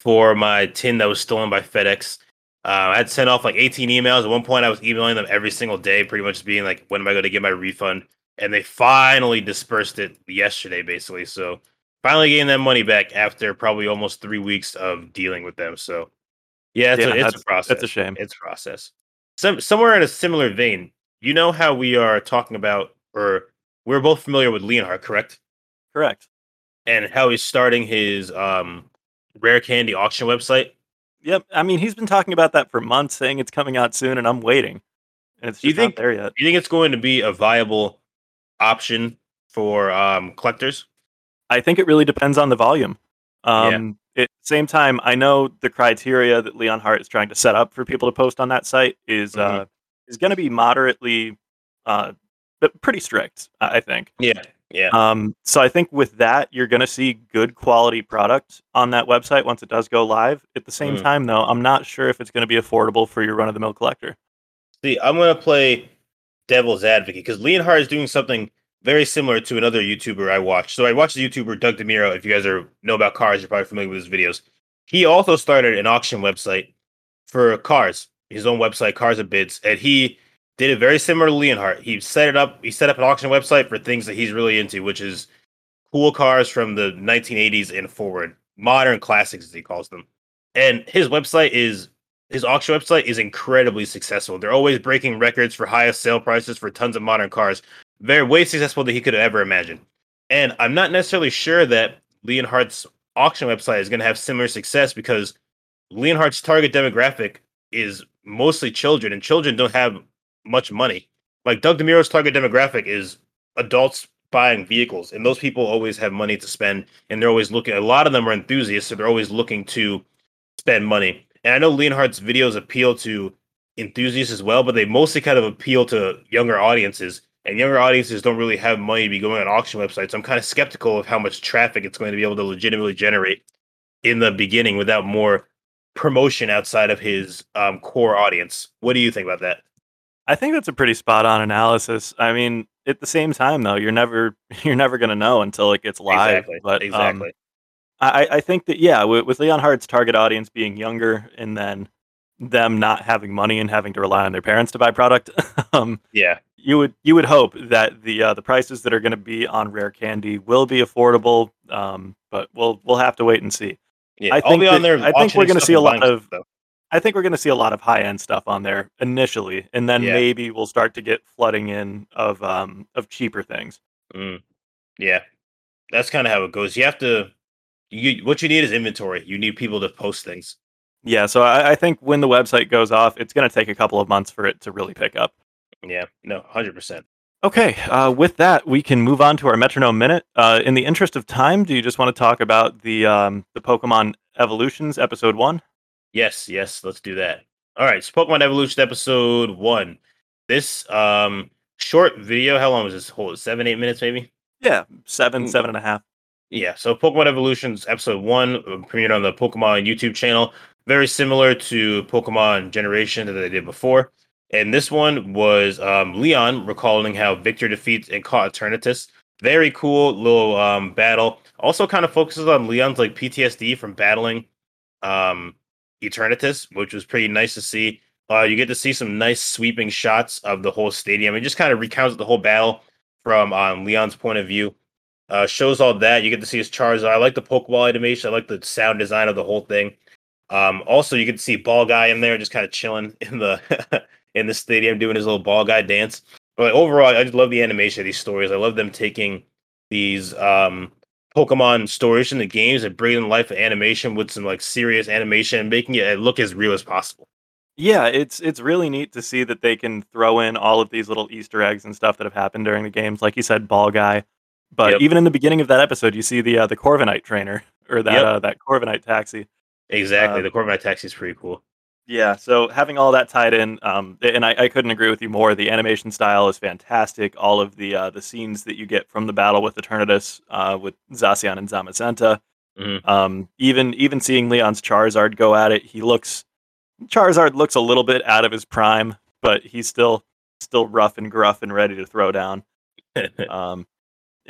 for my tin that was stolen by FedEx. Uh, I had sent off like 18 emails. At one point, I was emailing them every single day, pretty much being like, "When am I going to get my refund?" And they finally dispersed it yesterday, basically. So finally getting that money back after probably almost three weeks of dealing with them. So yeah, it's, Yeah, a, it's that's- a process. that's a shame. It's a process. Some somewhere in a similar vein, you know how we are talking about, or we're both familiar with Leonhart, correct? Correct. And how he's starting his um rare candy auction website. Yep. I mean, he's been talking about that for months, saying it's coming out soon, and I'm waiting. And it's Do you think- there yet. Do you think it's going to be a viable option for um collectors? I think it really depends on the volume. Um, At the same time, I know the criteria that Leonhart is trying to set up for people to post on that site is Mhm. uh, is going to be moderately, uh, but pretty strict. I think. Yeah, yeah. Um, so I think with that, you're going to see good quality product on that website once it does go live. At the same Mm. time, though, I'm not sure if it's going to be affordable for your run of the mill collector. See, I'm gonna play devil's advocate because Leonhart is doing something very similar to another YouTuber I watched. So I watched the YouTuber Doug DeMuro. If you guys are know about cars, you're probably familiar with his videos. He also started an auction website for cars, his own website, Cars and Bids, and he did it very similar to Leonhart. He set it up. He set up an auction website for things that he's really into, which is cool cars from the 1980s and forward, modern classics as he calls them. And his website is his auction website is incredibly successful. They're always breaking records for highest sale prices for tons of modern cars. They're way successful than he could have ever imagined. And I'm not necessarily sure that Leonhart's auction website is going to have similar success because Leonhart's target demographic is mostly children, and children don't have much money. Like Doug DeMuro's target demographic is adults buying vehicles, and those people always have money to spend, and they're always looking. A lot of them are enthusiasts, so they're always looking to spend money. And I know Leonhart's videos appeal to enthusiasts as well, but they mostly kind of appeal to younger audiences. And younger audiences don't really have money to be going on auction websites. I'm kind of skeptical of how much traffic it's going to be able to legitimately generate in the beginning without more promotion outside of his um, core audience. What do you think about that? I think that's a pretty spot on analysis. I mean, at the same time, though, you're never you're never going to know until it gets live. exactly. But um, exactly. I, I think that yeah, with, with Leonhart's target audience being younger, and then them not having money and having to rely on their parents to buy product, um, yeah. You would you would hope that the uh, the prices that are going to be on rare candy will be affordable. Um, but we'll we'll have to wait and see. Yeah. I think that- I think we're gonna see a lot of- stuff. I think we're going to see a lot of high end stuff on there initially, and then Yeah. maybe we'll start to get flooding in of um of cheaper things. Mm. Yeah, that's kind of how it goes. You have to. You what you need is inventory. You need people to post things. Yeah, so I, I think when the website goes off, it's going to take a couple of months for it to really pick up. Yeah, no, hundred percent. Okay, uh, with that, we can move on to our metronome minute. Uh, in the interest of time, do you just want to talk about the um, the Pokemon Evolutions episode one? Yes, yes, let's do that. All right, so Pokemon Evolution episode one. This um short video, how long was this? Hold seven, eight minutes, maybe. Yeah, seven, Mm. seven and a half. Yeah, so Pokemon Evolutions episode one uh, premiered on the Pokemon YouTube channel. Very similar to Pokemon Generation that they did before. And this one was um, Leon recalling how Victor defeats and caught Eternatus. Very cool little um, battle. Also, kind of focuses on Leon's like PTSD from battling um, Eternatus, which was pretty nice to see. Uh, you get to see some nice sweeping shots of the whole stadium. It just kind of recounts the whole battle from um, Leon's point of view. Uh, shows all that. You get to see his Charizard. I like the Pokeball animation. I like the sound design of the whole thing. Um, also, you get to see Ball Guy in there, just kind of chilling in the in the stadium, doing his little Ball Guy dance. But like, overall, I just love the animation of these stories. I love them taking these um, Pokemon stories from the games and bringing life animation with some like serious animation and making it look as real as possible. Yeah, it's it's really neat to see that they can throw in all of these little Easter eggs and stuff that have happened during the games. Like you said, Ball Guy. But Yep. even in the beginning of that episode, you see the uh, the Corviknight trainer or that Yep. uh, that Corviknight taxi. Exactly. Um, the Corviknight Taxi is pretty cool. Yeah, so having all that tied in, um, and I, I couldn't agree with you more. The animation style is fantastic. All of the uh, the scenes that you get from the battle with Eternatus, uh, with Zacian and Zamazenta, Mhm. um, even even seeing Leon's Charizard go at it, he looks Charizard looks a little bit out of his prime, but he's still still rough and gruff and ready to throw down. Um,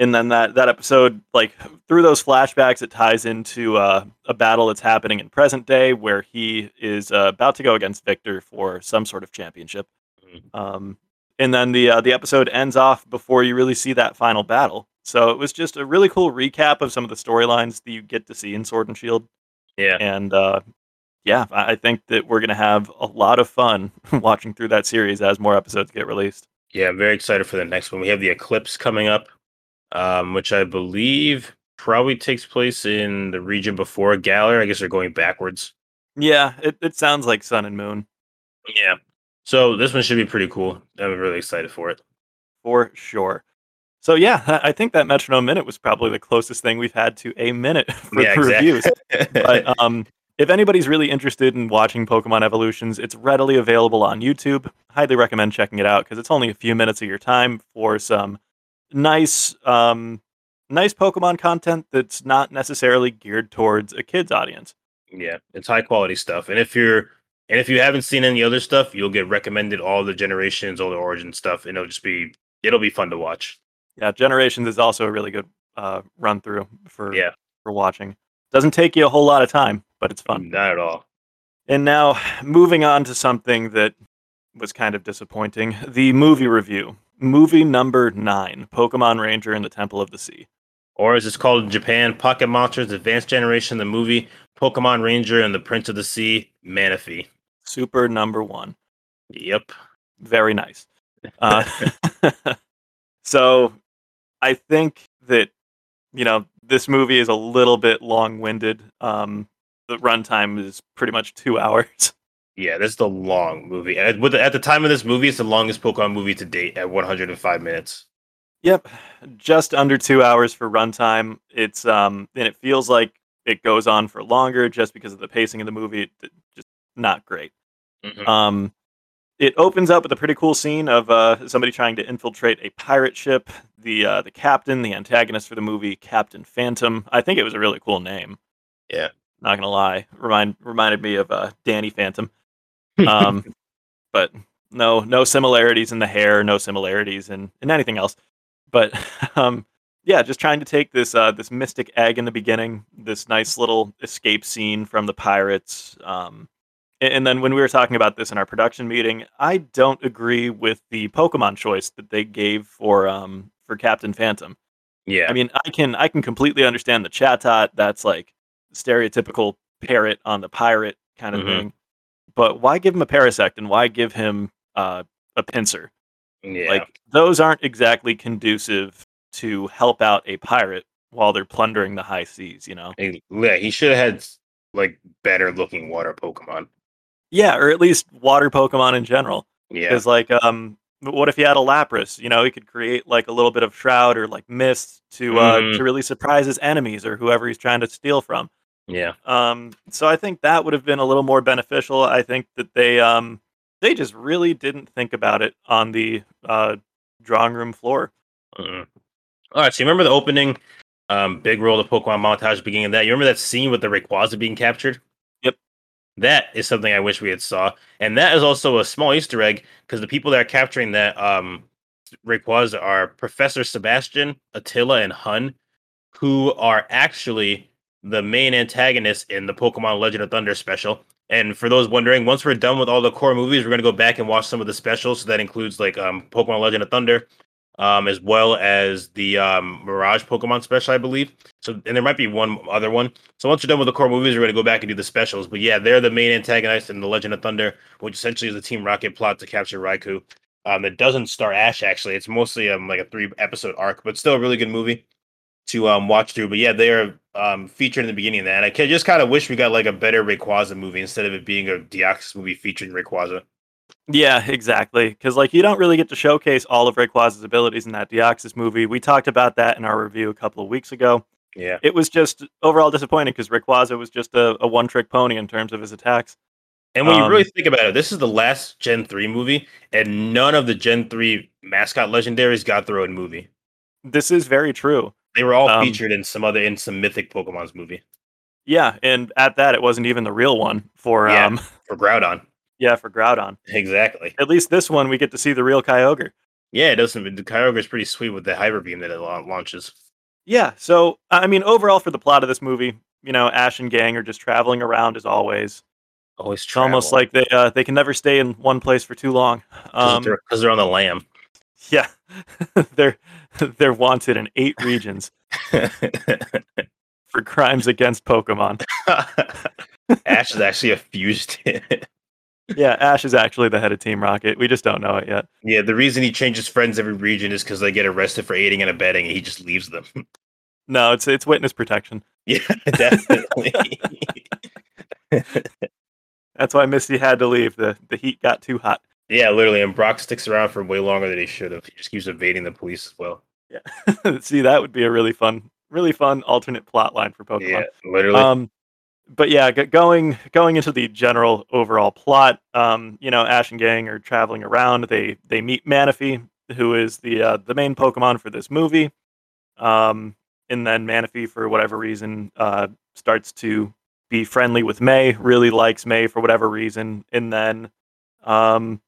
and then that that episode like through those flashbacks it ties into uh, a battle that's happening in present day where he is uh, about to go against Victor for some sort of championship. Mhm. Um, and then the uh, the episode ends off before you really see that final battle. So it was just a really cool recap of some of the storylines that you get to see in Sword and Shield. Yeah. And uh, yeah, I I think that we're gonna have a lot of fun watching through that series as more episodes get released. Yeah, I'm very excited for the next one. We have the Eclipse coming up, um, which I believe probably takes place in the region before Galar. I guess they're going backwards. Yeah, it, it sounds like Sun and Moon Yeah. So this one should be pretty cool. I'm really excited for it. for sure. So yeah, I think that Metronome Minute was probably the closest thing we've had to a minute for yeah, the reviews. but um, if anybody's really interested in watching Pokemon Evolutions, it's readily available on YouTube. Highly recommend checking it out because it's only a few minutes of your time for some nice, um, nice Pokemon content that's not necessarily geared towards a kid's audience. yeah, it's high quality stuff. And if you're and if you haven't seen any other stuff, you'll get recommended all the generations, all the origin stuff, and it'll just be it'll be fun to watch. Yeah, Generations is also a really good uh, run through for Yeah, for watching. Doesn't take you a whole lot of time, but it's fun. not at all. And now, moving on to something that was kind of disappointing the movie review. Movie number nine Pokemon Ranger and the Temple of the Sea. Or as it's called in Japan, Pocket Monsters Advanced Generation, the movie, Pokemon Ranger and the Prince of the Sea, Manaphy. Super number one. Yep. Very nice. Uh, so, I think that, you know, this movie is a little bit long winded. Um, the runtime is pretty much two hours. Yeah, this is the long movie. At, with the, at the time of this movie, it's the longest Pokemon movie to date at 105 minutes. Yep, just under two hours for runtime. It's um, and it feels like it goes on for longer just because of the pacing of the movie. It, just not great. Mhm. Um, it opens up with a pretty cool scene of uh, somebody trying to infiltrate a pirate ship. The uh, the captain, the antagonist for the movie, Captain Phantom. I think it was a really cool name. Yeah. not gonna lie, remind reminded me of uh, Danny Phantom. Um, but no no similarities in the hair, no similarities in, in anything else. But um, yeah, just trying to take this uh, this mystic egg in the beginning, this nice little escape scene from the pirates. Um, and then when we were talking about this in our production meeting, I don't agree with the Pokemon choice that they gave for um, for Captain Phantom. yeah. I mean, I can I can completely understand the Chatot. That's like stereotypical parrot on the pirate kind of Mhm. thing. But why give him a Parasect and why give him uh, a Pinsir? yeah. Like those aren't exactly conducive to help out a pirate while they're plundering the high seas. You know? He- yeah, he should have had like better looking water Pokemon. Yeah, or at least water Pokemon in general. Yeah. Because like, um, what if you had a Lapras? You know, he could create like a little bit of shroud or like mist to uh, Mhm. to really surprise his enemies or whoever he's trying to steal from. Yeah. Um, so I think that would have been a little more beneficial. I think that they um they just really didn't think about it on the uh drawing room floor. All right. So you remember the opening, um, big roll of Pokemon montage beginning of that? You remember that scene with the Rayquaza being captured? Yep. That is something I wish we had saw, and that is also a small Easter egg because the people that are capturing that um Rayquaza are Professor Sebastian, Attila, and Hun, who are actually the main antagonists in the Pokemon Legend of Thunder special. And for those wondering, once we're done with all the core movies, we're gonna go back and watch some of the specials. So that includes like um Pokemon Legend of Thunder, um, as well as the um, Mirage Pokemon special, I believe. So, and there might be one other one. So once you're done with the core movies, we're going to go back and do the specials. But yeah, they're the main antagonist in the Legend of Thunder, which essentially is the Team Rocket plot to capture Raikou. Um, that doesn't star Ash actually. It's mostly um like a three episode arc, but still a really good movie to um watch through. But yeah, they are um featured in the beginning of that. And I just kind of wish we got like a better Rayquaza movie instead of it being a Deoxys movie featuring Rayquaza. Yeah, exactly. Because like you don't really get to showcase all of Rayquaza's abilities in that Deoxys movie. We talked about that in our review a couple of weeks ago. Yeah. It was just overall disappointing because Rayquaza was just a, a one trick pony in terms of his attacks. And when you Um, really think about it, this is the last Gen 3 movie, and none of the Gen 3 mascot legendaries got their own movie. This is very true. They were all Um, featured in some other in some mythic Pokemon's movie Yeah, and at that, it wasn't even the real one for Yeah. um for Groudon. yeah for Groudon. Exactly. At least this one, we get to see the real Kyogre. Yeah, it doesn't. The Kyogre is pretty sweet with the hyper beam that it launches. Yeah. So I mean, overall for the plot of this movie, you know, Ash and gang are just traveling around as always. Always It's almost like they uh, they can never stay in one place for too long. because Um, they're, they're on the lam. Yeah, they're they're wanted in eight regions for crimes against Pokemon. Ash is actually a fugitive. Yeah, Ash is actually the head of Team Rocket. We just don't know it yet. yeah, the reason he changes friends every region is because they get arrested for aiding and abetting, and he just leaves them. No, it's it's witness protection. yeah, definitely. That's why Misty had to leave. the The heat got too hot. Yeah, literally. And Brock sticks around for way longer than he should have. He just keeps evading the police as well. Yeah. See, that would be a really fun, really fun alternate plot line for Pokemon. Yeah, literally. Um, but yeah, g- going going into the general overall plot, um, you know, Ash and Gang are traveling around. They they meet Manaphy, who is the uh, the main Pokemon for this movie. Um, and then Manaphy, for whatever reason, uh, starts to be friendly with May. Really likes May for whatever reason, and then, um,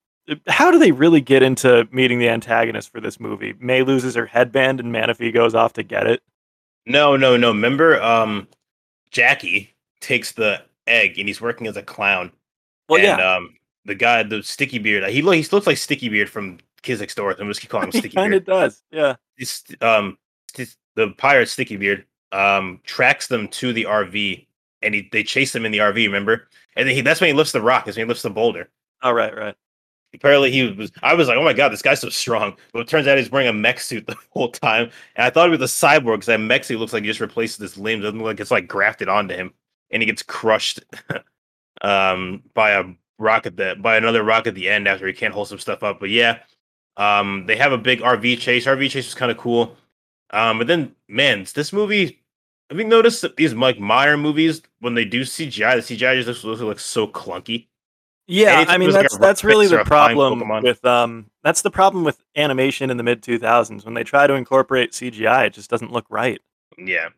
how do they really get into meeting the antagonist for this movie? May loses her headband, and Manaphy goes off to get it. no, no, no. Remember, um, Jackie takes the egg and he's working as a clown. Well, and, yeah, um, the guy, the Sticky Beard, he look, he looks like Sticky Beard from Kids Next Door. I'm just keep calling him Sticky kind Beard. of does. Yeah. This, um, the pirate Sticky Beard, um, tracks them to the RV, and he they chase them in the RV. Remember? And then he that's when he lifts the rock. Is when he lifts the boulder. All right, right. Apparently, he was. I was like, "Oh my god, this guy's so strong!" But it turns out he's wearing a mech suit the whole time, and I thought it was a cyborg because that mech suit looks like he just replaces his limbs. It doesn't look like it's like grafted onto him, and he gets crushed um, by a rock at the by another rock at the end after he can't hold some stuff up. But yeah, um, they have a big RV chase. RV chase was kind of cool. Um, but then, man, this movie. Have you noticed that these like modern movies when they do CGI, the CGI just looks, looks, looks so clunky. Yeah, Anything I mean like that's that's really the problem with um that's the problem with animation in the mid 2000s when they try to incorporate CGI it just doesn't look right. Yeah.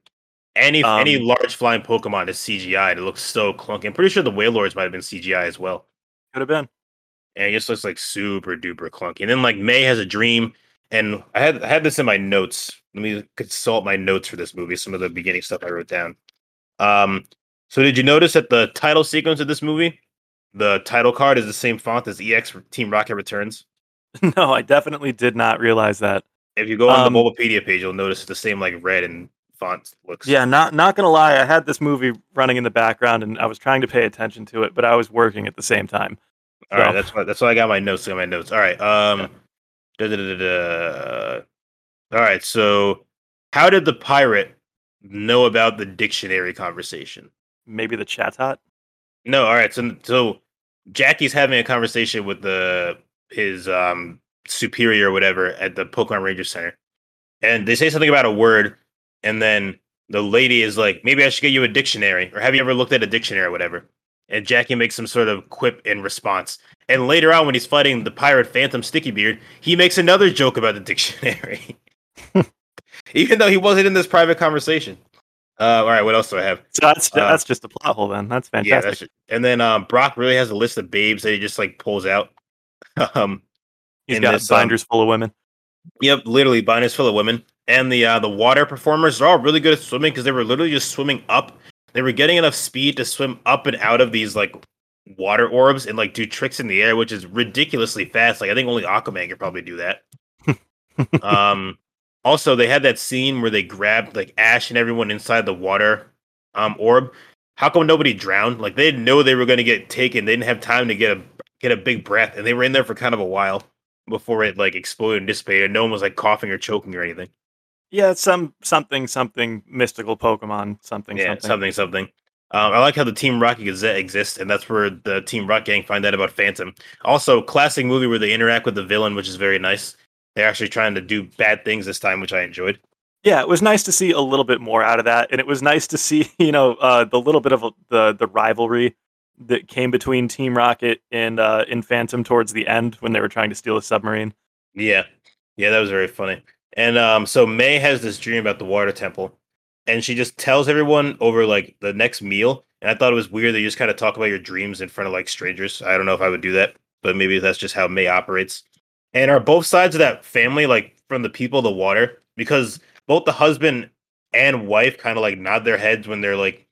Any any Um, large flying Pokemon is CGI. It looks so clunky. I'm pretty sure the Wailords might have been CGI as well. Could have been. And it just looks like super duper clunky. And then like May has a dream, and I had I had this in my notes. Let me consult my notes for this movie. Some of the beginning stuff I wrote down. Um. So did you notice that the title sequence of this movie, the title card is the same font as EX Team Rocket Returns? no, I definitely did not realize that. If you go on Um, the Bulbapedia page, you'll notice the same like red and font looks. Yeah, not not gonna lie, I had this movie running in the background and I was trying to pay attention to it, but I was working at the same time. All right, So- that's why that's why I got my notes. I got my notes. All right. Um. da, da, da, da. All right. So, how did the pirate know about the dictionary conversation? Maybe the Chatot. No. All right. So, so Jackie's having a conversation with the his um superior or whatever at the Pokemon Ranger Center, and they say something about a word, and then the lady is like, "Maybe I should get you a dictionary, or have you ever looked at a dictionary or whatever?" And Jackie makes some sort of quip in response. And later on, when he's fighting the pirate Phantom Sticky Beard, he makes another joke about the dictionary, even though he wasn't in this private conversation. Uh, all right, what else do I have? So that's Uh, that's just a plot hole then. That's Yeah, fantastic. that's and then um, Brock really has a list of babes that he just like pulls out. um, He's got this, um, binders full of women. Yep, literally binders full of women. And the uh, the water performers are all really good at swimming because they were literally just swimming up. They were getting enough speed to swim up and out of these like water orbs and like do tricks in the air, which is ridiculously fast. Like I think only Aquaman could probably do that. um also they had that scene where they grabbed like Ash and everyone inside the water um orb. How come nobody drowned? Like they didn't know they were gonna get taken. They didn't have time to get a get a big breath, and they were in there for kind of a while before it like exploded and dissipated. No one was like coughing or choking or anything. Yeah, it's some something something mystical Pokemon something yeah, something. something, something. Um, I like how the Team Rocket Gazette exists, and that's where the Team Rocket gang find out about Phantom. Also, classic movie where they interact with the villain, which is very nice. They're actually trying to do bad things this time, which I enjoyed. Yeah, it was nice to see a little bit more out of that, and it was nice to see you know uh, the little bit of a, the the rivalry that came between Team Rocket and uh, and Phantom towards the end when they were trying to steal a submarine. Yeah, yeah, that was very funny. And um, so May has this dream about the water temple, and she just tells everyone over like the next meal. And I thought it was weird that you just kind of talk about your dreams in front of like strangers. I don't know if I would do that, but maybe that's just how May operates. And are both sides of that family like from the people of the water? Because both the husband and wife kind of like nod their heads when they're like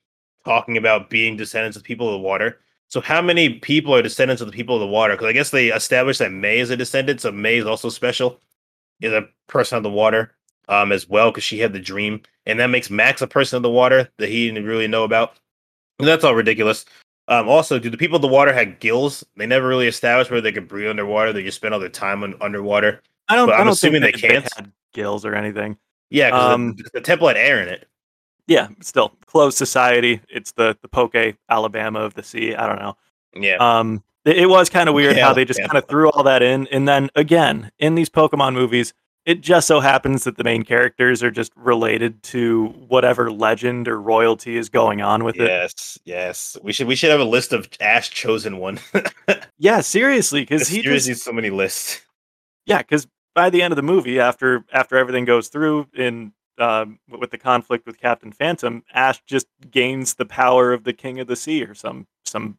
talking about being descendants of people of the water. So how many people are descendants of the people of the water? Because I guess they established that May is a descendant, so May is also special, is a person of the water um as well because she had the dream, and that makes Max a person of the water that he didn't really know about. And that's all ridiculous. Um, also, do the people of the water have gills? They never really established whether they could breathe underwater. They just spend all their time on, underwater. I don't. But I I'm don't assuming think they can't. had gills or anything. Yeah, because Um, the, the temple had air in it. Yeah, still closed society. It's the the Poke Alabama of the sea. I don't know. Yeah, Um, it, it was kind of weird Yeah, how they just yeah. kind of threw all that in, and then again in these Pokemon movies, it just so happens that the main characters are just related to whatever legend or royalty is going on with it. yes, yes. We should we should have a list of Ash chosen one. Yeah, seriously, because he There's just so many lists. yeah, because by the end of the movie, after after everything goes through in um, with the conflict with Captain Phantom, Ash just gains the power of the King of the Sea or some some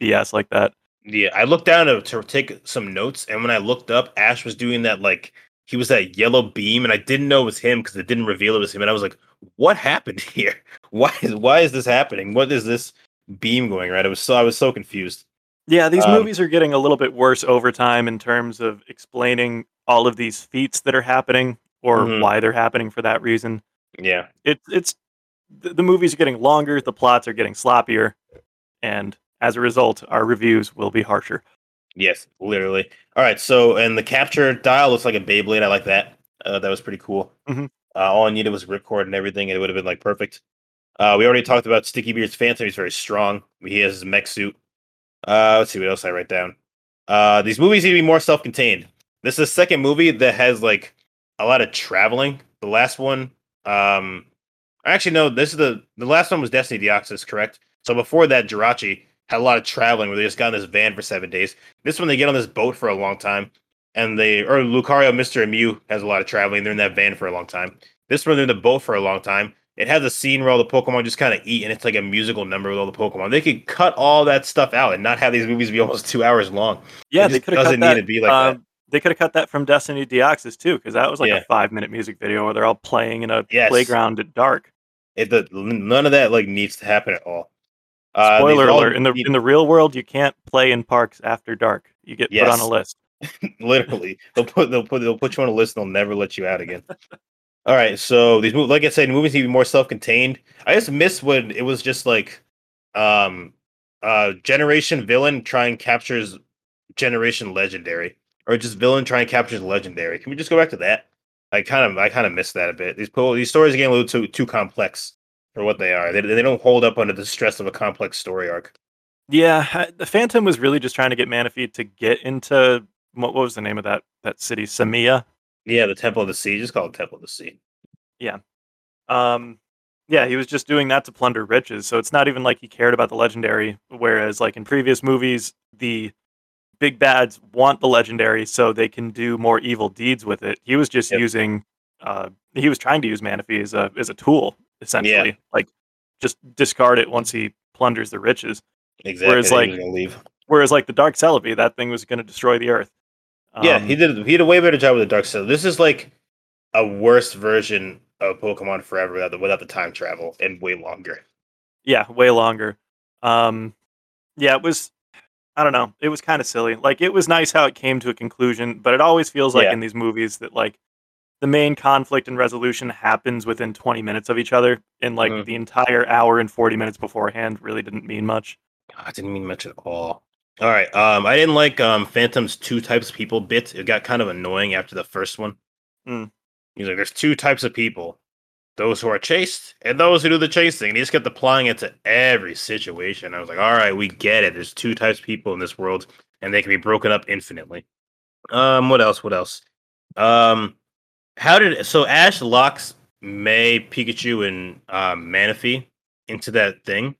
BS like that. Yeah, I looked down to, to take some notes, and when I looked up, Ash was doing that like he was that yellow beam, and I didn't know it was him because it didn't reveal it was him, and I was like, "What happened here? Why is why is this happening? What is this beam going right?" I was so I was so confused. Yeah, these Um, movies are getting a little bit worse over time in terms of explaining all of these feats that are happening or Mhm. why they're happening for that reason. Yeah, It's it's the, the movies are getting longer, the plots are getting sloppier, and as a result, our reviews will be harsher. Yes, literally. All right, so and the capture dial looks like a Beyblade. I like that. Uh, that was pretty cool. Mhm. Uh, all I needed was ripcord and everything, and it would have been like perfect. Uh, we already talked about Sticky Beard's Phantom. He's very strong. He has his mech suit. Uh, let's see what else I write down. Uh, these movies need to be more self-contained. This is the second movie that has like a lot of traveling. The last one, um, actually no, this is the the last one was Destiny Deoxys, correct? So before that, Jirachi had a lot of traveling where they just got in this van for seven days. This one they get on this boat for a long time, and they or Lucario, Mister, and Mew has a lot of traveling. They're in that van for a long time. This one they're in the boat for a long time. It has a scene where all the Pokemon just kind of eat, and it's like a musical number with all the Pokemon. They could cut all that stuff out and not have these movies be almost two hours long. Yeah, It they could have doesn't cut need that. to be like that. um, They could have cut that from Destiny Deoxys too, because that was like Yeah. a five-minute music video where they're all playing in a Yes. playground at dark. It the, none of that like needs to happen at all. Uh, Spoiler alert: in the in the real world, you can't play in parks after dark. You get put on a list. literally they'll put they'll put they'll put you on a list and they'll never let you out again. All right, so these movies, like I said, movies need to be more self-contained. I just miss when it was just like, um, uh, generation villain try and captures generation legendary, or just villain try and captures legendary. Can we just go back to that? I kind of I kind of miss that a bit. These these stories are getting a little too too complex for what they are. They they don't hold up under the stress of a complex story arc. Yeah, the Phantom was really just trying to get Manaphy to get into what, what was the name of that that city, Samiya. Yeah, the Temple of the Sea, just call it Temple of the Sea. Yeah, um, yeah, he was just doing that to plunder riches. So it's not even like he cared about the legendary. Whereas, like in previous movies, the big bads want the legendary so they can do more evil deeds with it. He was just Yep. using. Uh, he was trying to use Manaphy as a as a tool, essentially. Like just discard it once he plunders the riches. Exactly. Whereas, like, leave. Whereas, like the Dark Celebi, that thing was going to destroy the Earth. yeah, Um, he did. He did a way better job with the Dark Cell. This is like a worse version of Pokemon Forever without the, without the time travel and way longer. yeah way longer um yeah it was i don't know it was kind of silly like it was nice how it came to a conclusion but it always feels like Yeah. in these movies that like the main conflict and resolution happens within 20 minutes of each other and like Mhm. the entire hour and 40 minutes beforehand really didn't mean much God, it didn't mean much at all. All right. Um, I didn't like um Phantom's two types of people bit. It got kind of annoying after the first one. Mm. He's like, "There's two types of people: those who are chased and those who do the chasing." And he just kept applying it to every situation. I was like, "All right, we get it. There's two types of people in this world, and they can be broken up infinitely." Um, what else? What else? Um, how did so Ash locks May, Pikachu, and um, Manaphy into that thing?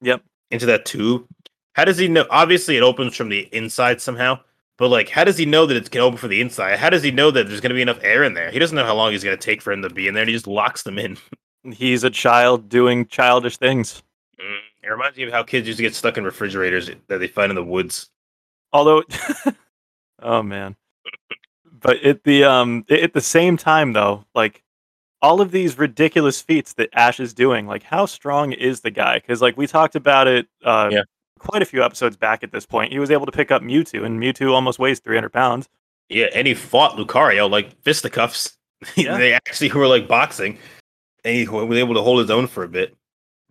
Yep. Into that tube. How does he know? Obviously, it opens from the inside somehow. But like, how does he know that it's gonna open from the inside? How does he know that there's gonna be enough air in there? He doesn't know how long he's gonna take for him to be in there. And he just locks them in. he's a child doing childish things Mm, It reminds me of how kids used to get stuck in refrigerators that they find in the woods. although oh man but at the um at the same time though, like all of these ridiculous feats that Ash is doing, like how strong is the guy? Because like we talked about it uh, Yeah. quite a few episodes back at this point. He was able to pick up Mewtwo, and Mewtwo almost weighs 300 pounds. Yeah, and he fought Lucario like fisticuffs. Yeah. they actually were like boxing, and he was able to hold his own for a bit.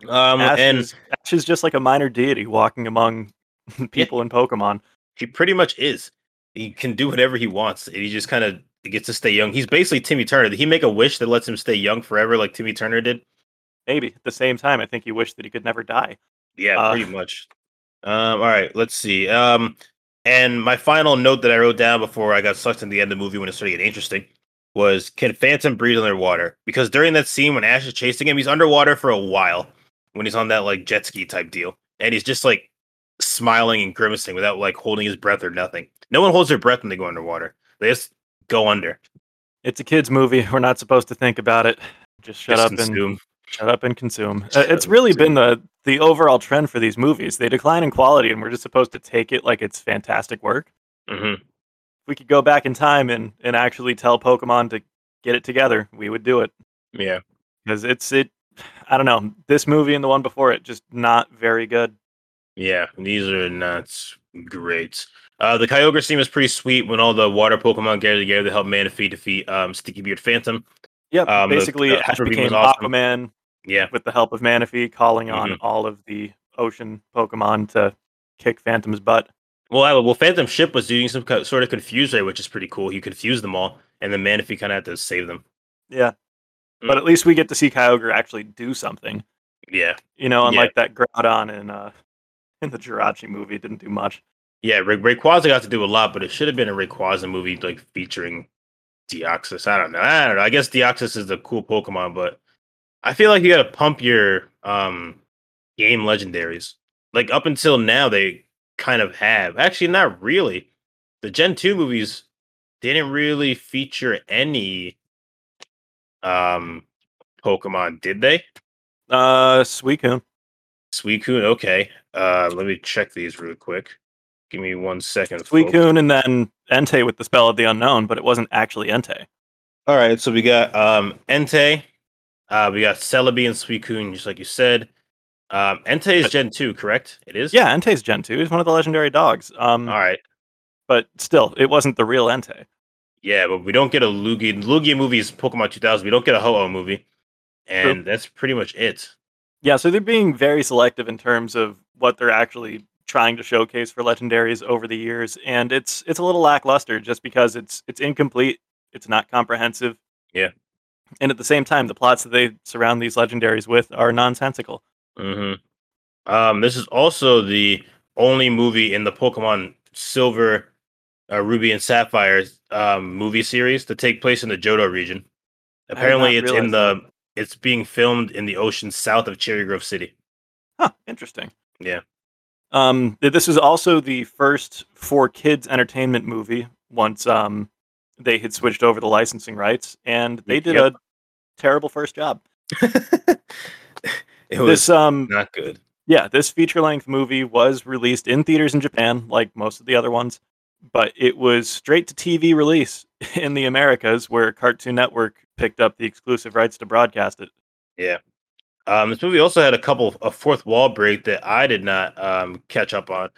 Um, Ash, and is, Ash is just like a minor deity walking among people in Pokemon. he pretty much is. He can do whatever he wants. And he just kind of gets to stay young. He's basically Timmy Turner. Did he make a wish that lets him stay young forever, like Timmy Turner did? Maybe at the same time, I think he wished that he could never die. Yeah, Uh, pretty much. Um, all right, let's see. Um, and my final note that I wrote down before I got sucked in the end of the movie when it started getting interesting was can Phantom breathe underwater? Because during that scene when Ash is chasing him, he's underwater for a while when he's on that like jet ski type deal, and he's just like smiling and grimacing without like holding his breath or nothing. No one holds their breath when they go underwater; they just go under. It's a kids' movie. We're not supposed to think about it. Just shut Just up and consume. shut up and consume. Uh, it's really consume. been the the overall trend for these movies. They decline in quality, and we're just supposed to take it like it's fantastic work. Mhm. If we could go back in time and and actually tell Pokemon to get it together, we would do it Yeah. because it's it. I don't know. This movie and the one before it just not very good. Yeah, these are not great. Uh, the Kyogre scene was pretty sweet when all the water Pokemon gathered together to help Manaphy defeat um, Sticky Beard Phantom. Yep. Um, basically, the Hyper Beam became awesome. Aquaman Yeah, with the help of Manaphy, calling on Mhm. all of the ocean Pokemon to kick Phantom's butt. well, I, well, Phantom Ship was doing some co- sort of confuse ray, which is pretty cool. He confused them all, and then Manaphy kind of had to save them. Yeah. Mm. But at least we get to see Kyogre actually do something. Yeah, You know, Yeah. unlike that Groudon in uh in the Jirachi movie, didn't do much. yeah. Ray- Rayquaza got to do a lot, but it should have been a Rayquaza movie like featuring Deoxys. I don't know. I don't know. I guess Deoxys is the cool Pokemon, but I feel like you got to pump your um game legendaries. Like up until now, they kind of have. Actually, not really. The Gen two movies didn't really feature any um Pokemon, did they? Uh Suicune. Suicune, okay. Uh, let me check these real quick. Give me one second. Suicune and then Entei with the spell of the unknown, but it wasn't actually Entei. All right, so we got um Entei, uh, we got Celebi and Suicune, just like you said. Um, Entei is Gen two, correct? It is. Yeah, Entei's Gen 2. He's one of the legendary dogs. Um All right. but still, it wasn't the real Entei. Yeah, but we don't get a Lugia. Lugia movie is Pokemon 2000. We don't get a Ho-Oh movie, and that's pretty much it. Yeah, so they're being very selective in terms of what they're actually trying to showcase for legendaries over the years, and it's it's a little lackluster just because it's it's incomplete, it's not comprehensive. Yeah. And at the same time, the plots that they surround these legendaries with are nonsensical. hmm Um, this is also the only movie in the Pokemon Silver, uh, Ruby, and Sapphire um, movie series to take place in the Johto region. Apparently, it's in the it's being filmed in the ocean south of Cherry Grove City. Huh, interesting. Yeah. Um, this is also the first 4Kids Entertainment movie once um they had switched over the licensing rights, and they did Yep. a terrible first job. it was This um not good. yeah, this feature length movie was released in theaters in Japan, like most of the other ones, but it was straight to TV release in the Americas, where Cartoon Network picked up the exclusive rights to broadcast it. Yeah. Um, this movie also had a couple a fourth wall break that I did not um, catch up on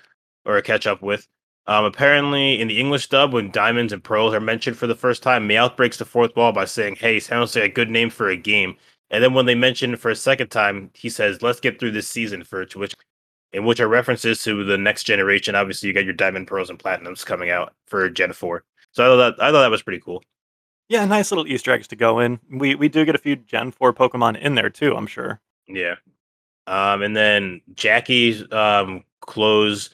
or catch up with. Um, apparently, in the English dub, when diamonds and pearls are mentioned for the first time, Meowth breaks the fourth wall by saying, "Hey, sounds like a good name for a game." And then when they mention it for a second time, he says, "Let's get through this season." For which, in which are references to the next generation. Obviously, you got your diamond, pearls, and platinums coming out for Gen Four. So I thought that I thought that was pretty cool. Yeah, nice little Easter eggs to go in. We we do get a few Gen Four Pokemon in there too. I'm sure. Yeah. Um, and then Jackie's um clothes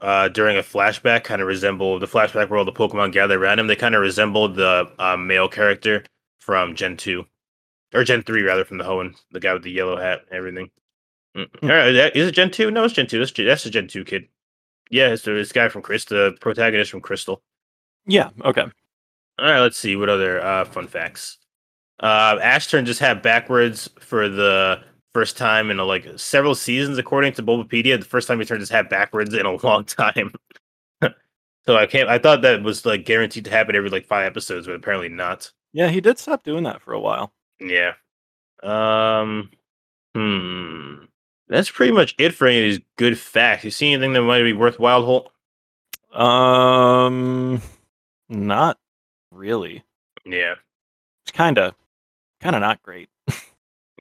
uh during a flashback kind of resemble the flashback where all the Pokemon gather around him. They kind of resembled the um, male character from Gen 2. Or Gen 3 rather from the Hoenn, the guy with the yellow hat and everything. Mm. Hmm. All right, that- is it Gen 2? No, it's Gen 2. That's, Gen- that's the Gen 2 kid. Yeah, it's the, this guy from Chris, the protagonist from Crystal. Yeah. Okay. All right, let's see what other uh, fun facts. Uh, Ashturn just had backwards for the first time in like several seasons, according to Bulbapedia. The first time he turned his hat backwards in a long time. So I can't. I thought that was like guaranteed to happen every like five episodes, but apparently not. Yeah, he did stop doing that for a while. Yeah. Um. Hmm. That's pretty much it for any of these good facts. You see anything that might be worthwhile? Holt? Um, not really. Yeah. It's kind of, kind of not great.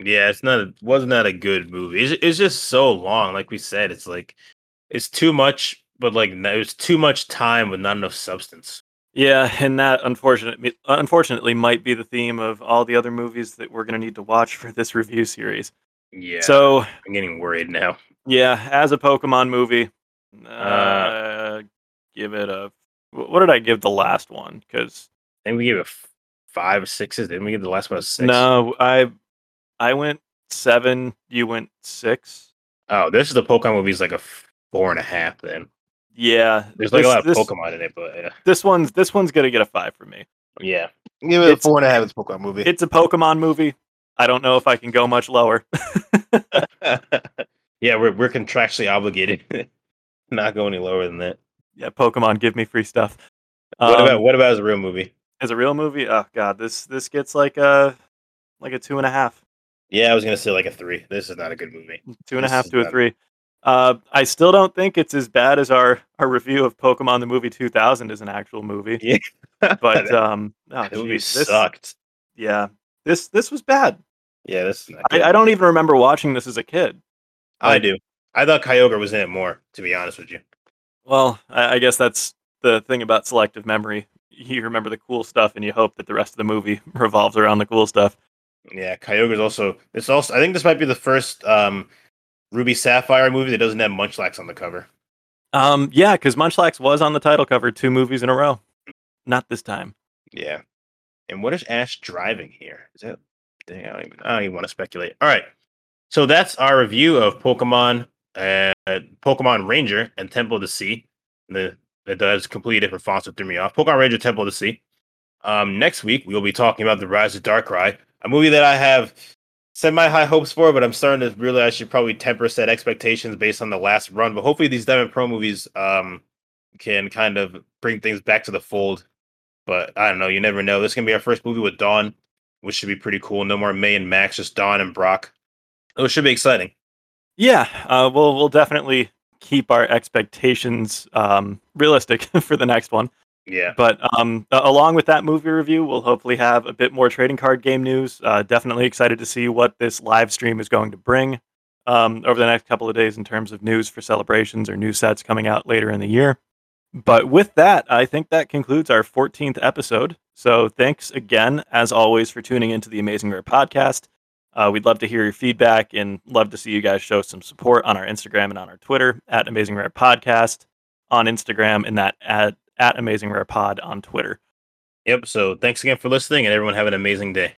Yeah, it's not. A, wasn't that a good movie? It's, it's just so long. Like we said, it's like it's too much, but like it was too much time with not enough substance. Yeah, and that unfortunately, unfortunately, might be the theme of all the other movies that we're going to need to watch for this review series. Yeah. So I'm getting worried now. yeah, as a Pokemon movie, uh, give it a. What did I give the last one? Because think we gave it f- five. Didn't we give the last one a six? no, I, I went seven. You went six. Oh, this is the Pokemon movie is like a four and a half. Then Yeah, there's like this- a lot of this- Pokemon in it, but yeah. This one's this one's gonna get a five from me. yeah. Give it a It's- four and a half. It's a Pokemon movie. It's a Pokemon movie. I don't know if I can go much lower. yeah, we're we're contractually obligated. Not go any lower than that. yeah, Pokemon, give me free stuff. What Um, about what about as a real movie? As a real movie? Oh god, this this gets like a like a two and a half, Yeah, I was gonna say like a three. This is not a good movie. two and a This half to a three. Uh, I still don't think it's as bad as our our review of Pokemon the movie 2000 is an actual movie. Yeah. But um, oh, that movie this, sucked. yeah, this this was bad. Yeah, this is not I. I don't even remember watching this as a kid. I do. I thought Kyogre was in it more, to be honest with you. Well, I, I guess that's the thing about selective memory. You remember the cool stuff, and you hope that the rest of the movie revolves around the cool stuff. Yeah, Kyogre's also it's also I think this might be the first um Ruby Sapphire movie that doesn't have Munchlax on the cover. Um, yeah, because Munchlax was on the title cover two movies in a row. Not this time. Yeah. And what is Ash driving here? Is that dang, I don't even I don't even want to speculate. All right. So that's our review of Pokemon uh Pokemon Ranger and Temple of the Sea. The that does completely different fonts that threw me off. Pokemon Ranger Temple the Sea. Um next week we will be talking about The Rise of Darkrai, a movie that I have semi high hopes for, but I'm starting to realize I should probably temper set expectations based on the last run. But hopefully these Diamond Pro movies um can kind of bring things back to the fold. But I don't know. You never know. This is gonna be our first movie with Dawn, which should be pretty cool. No more May and Max, just Dawn and Brock. It should be exciting. Yeah, uh, we'll we'll definitely keep our expectations um, realistic for the next one. Yeah. But um, along with that movie review, we'll hopefully have a bit more trading card game news. Uh, definitely excited to see what this live stream is going to bring um, over the next couple of days in terms of news for celebrations or new sets coming out later in the year. But with that, I think that concludes our 14th episode. So thanks again, as always, for tuning into the Amazing Rare podcast. Uh, we'd love to hear your feedback and love to see you guys show some support on our Instagram and on our Twitter at Amazing Rare Podcast on Instagram and that at, at Amazing Rare Pod on Twitter. Yep. So thanks again for listening, and everyone have an amazing day.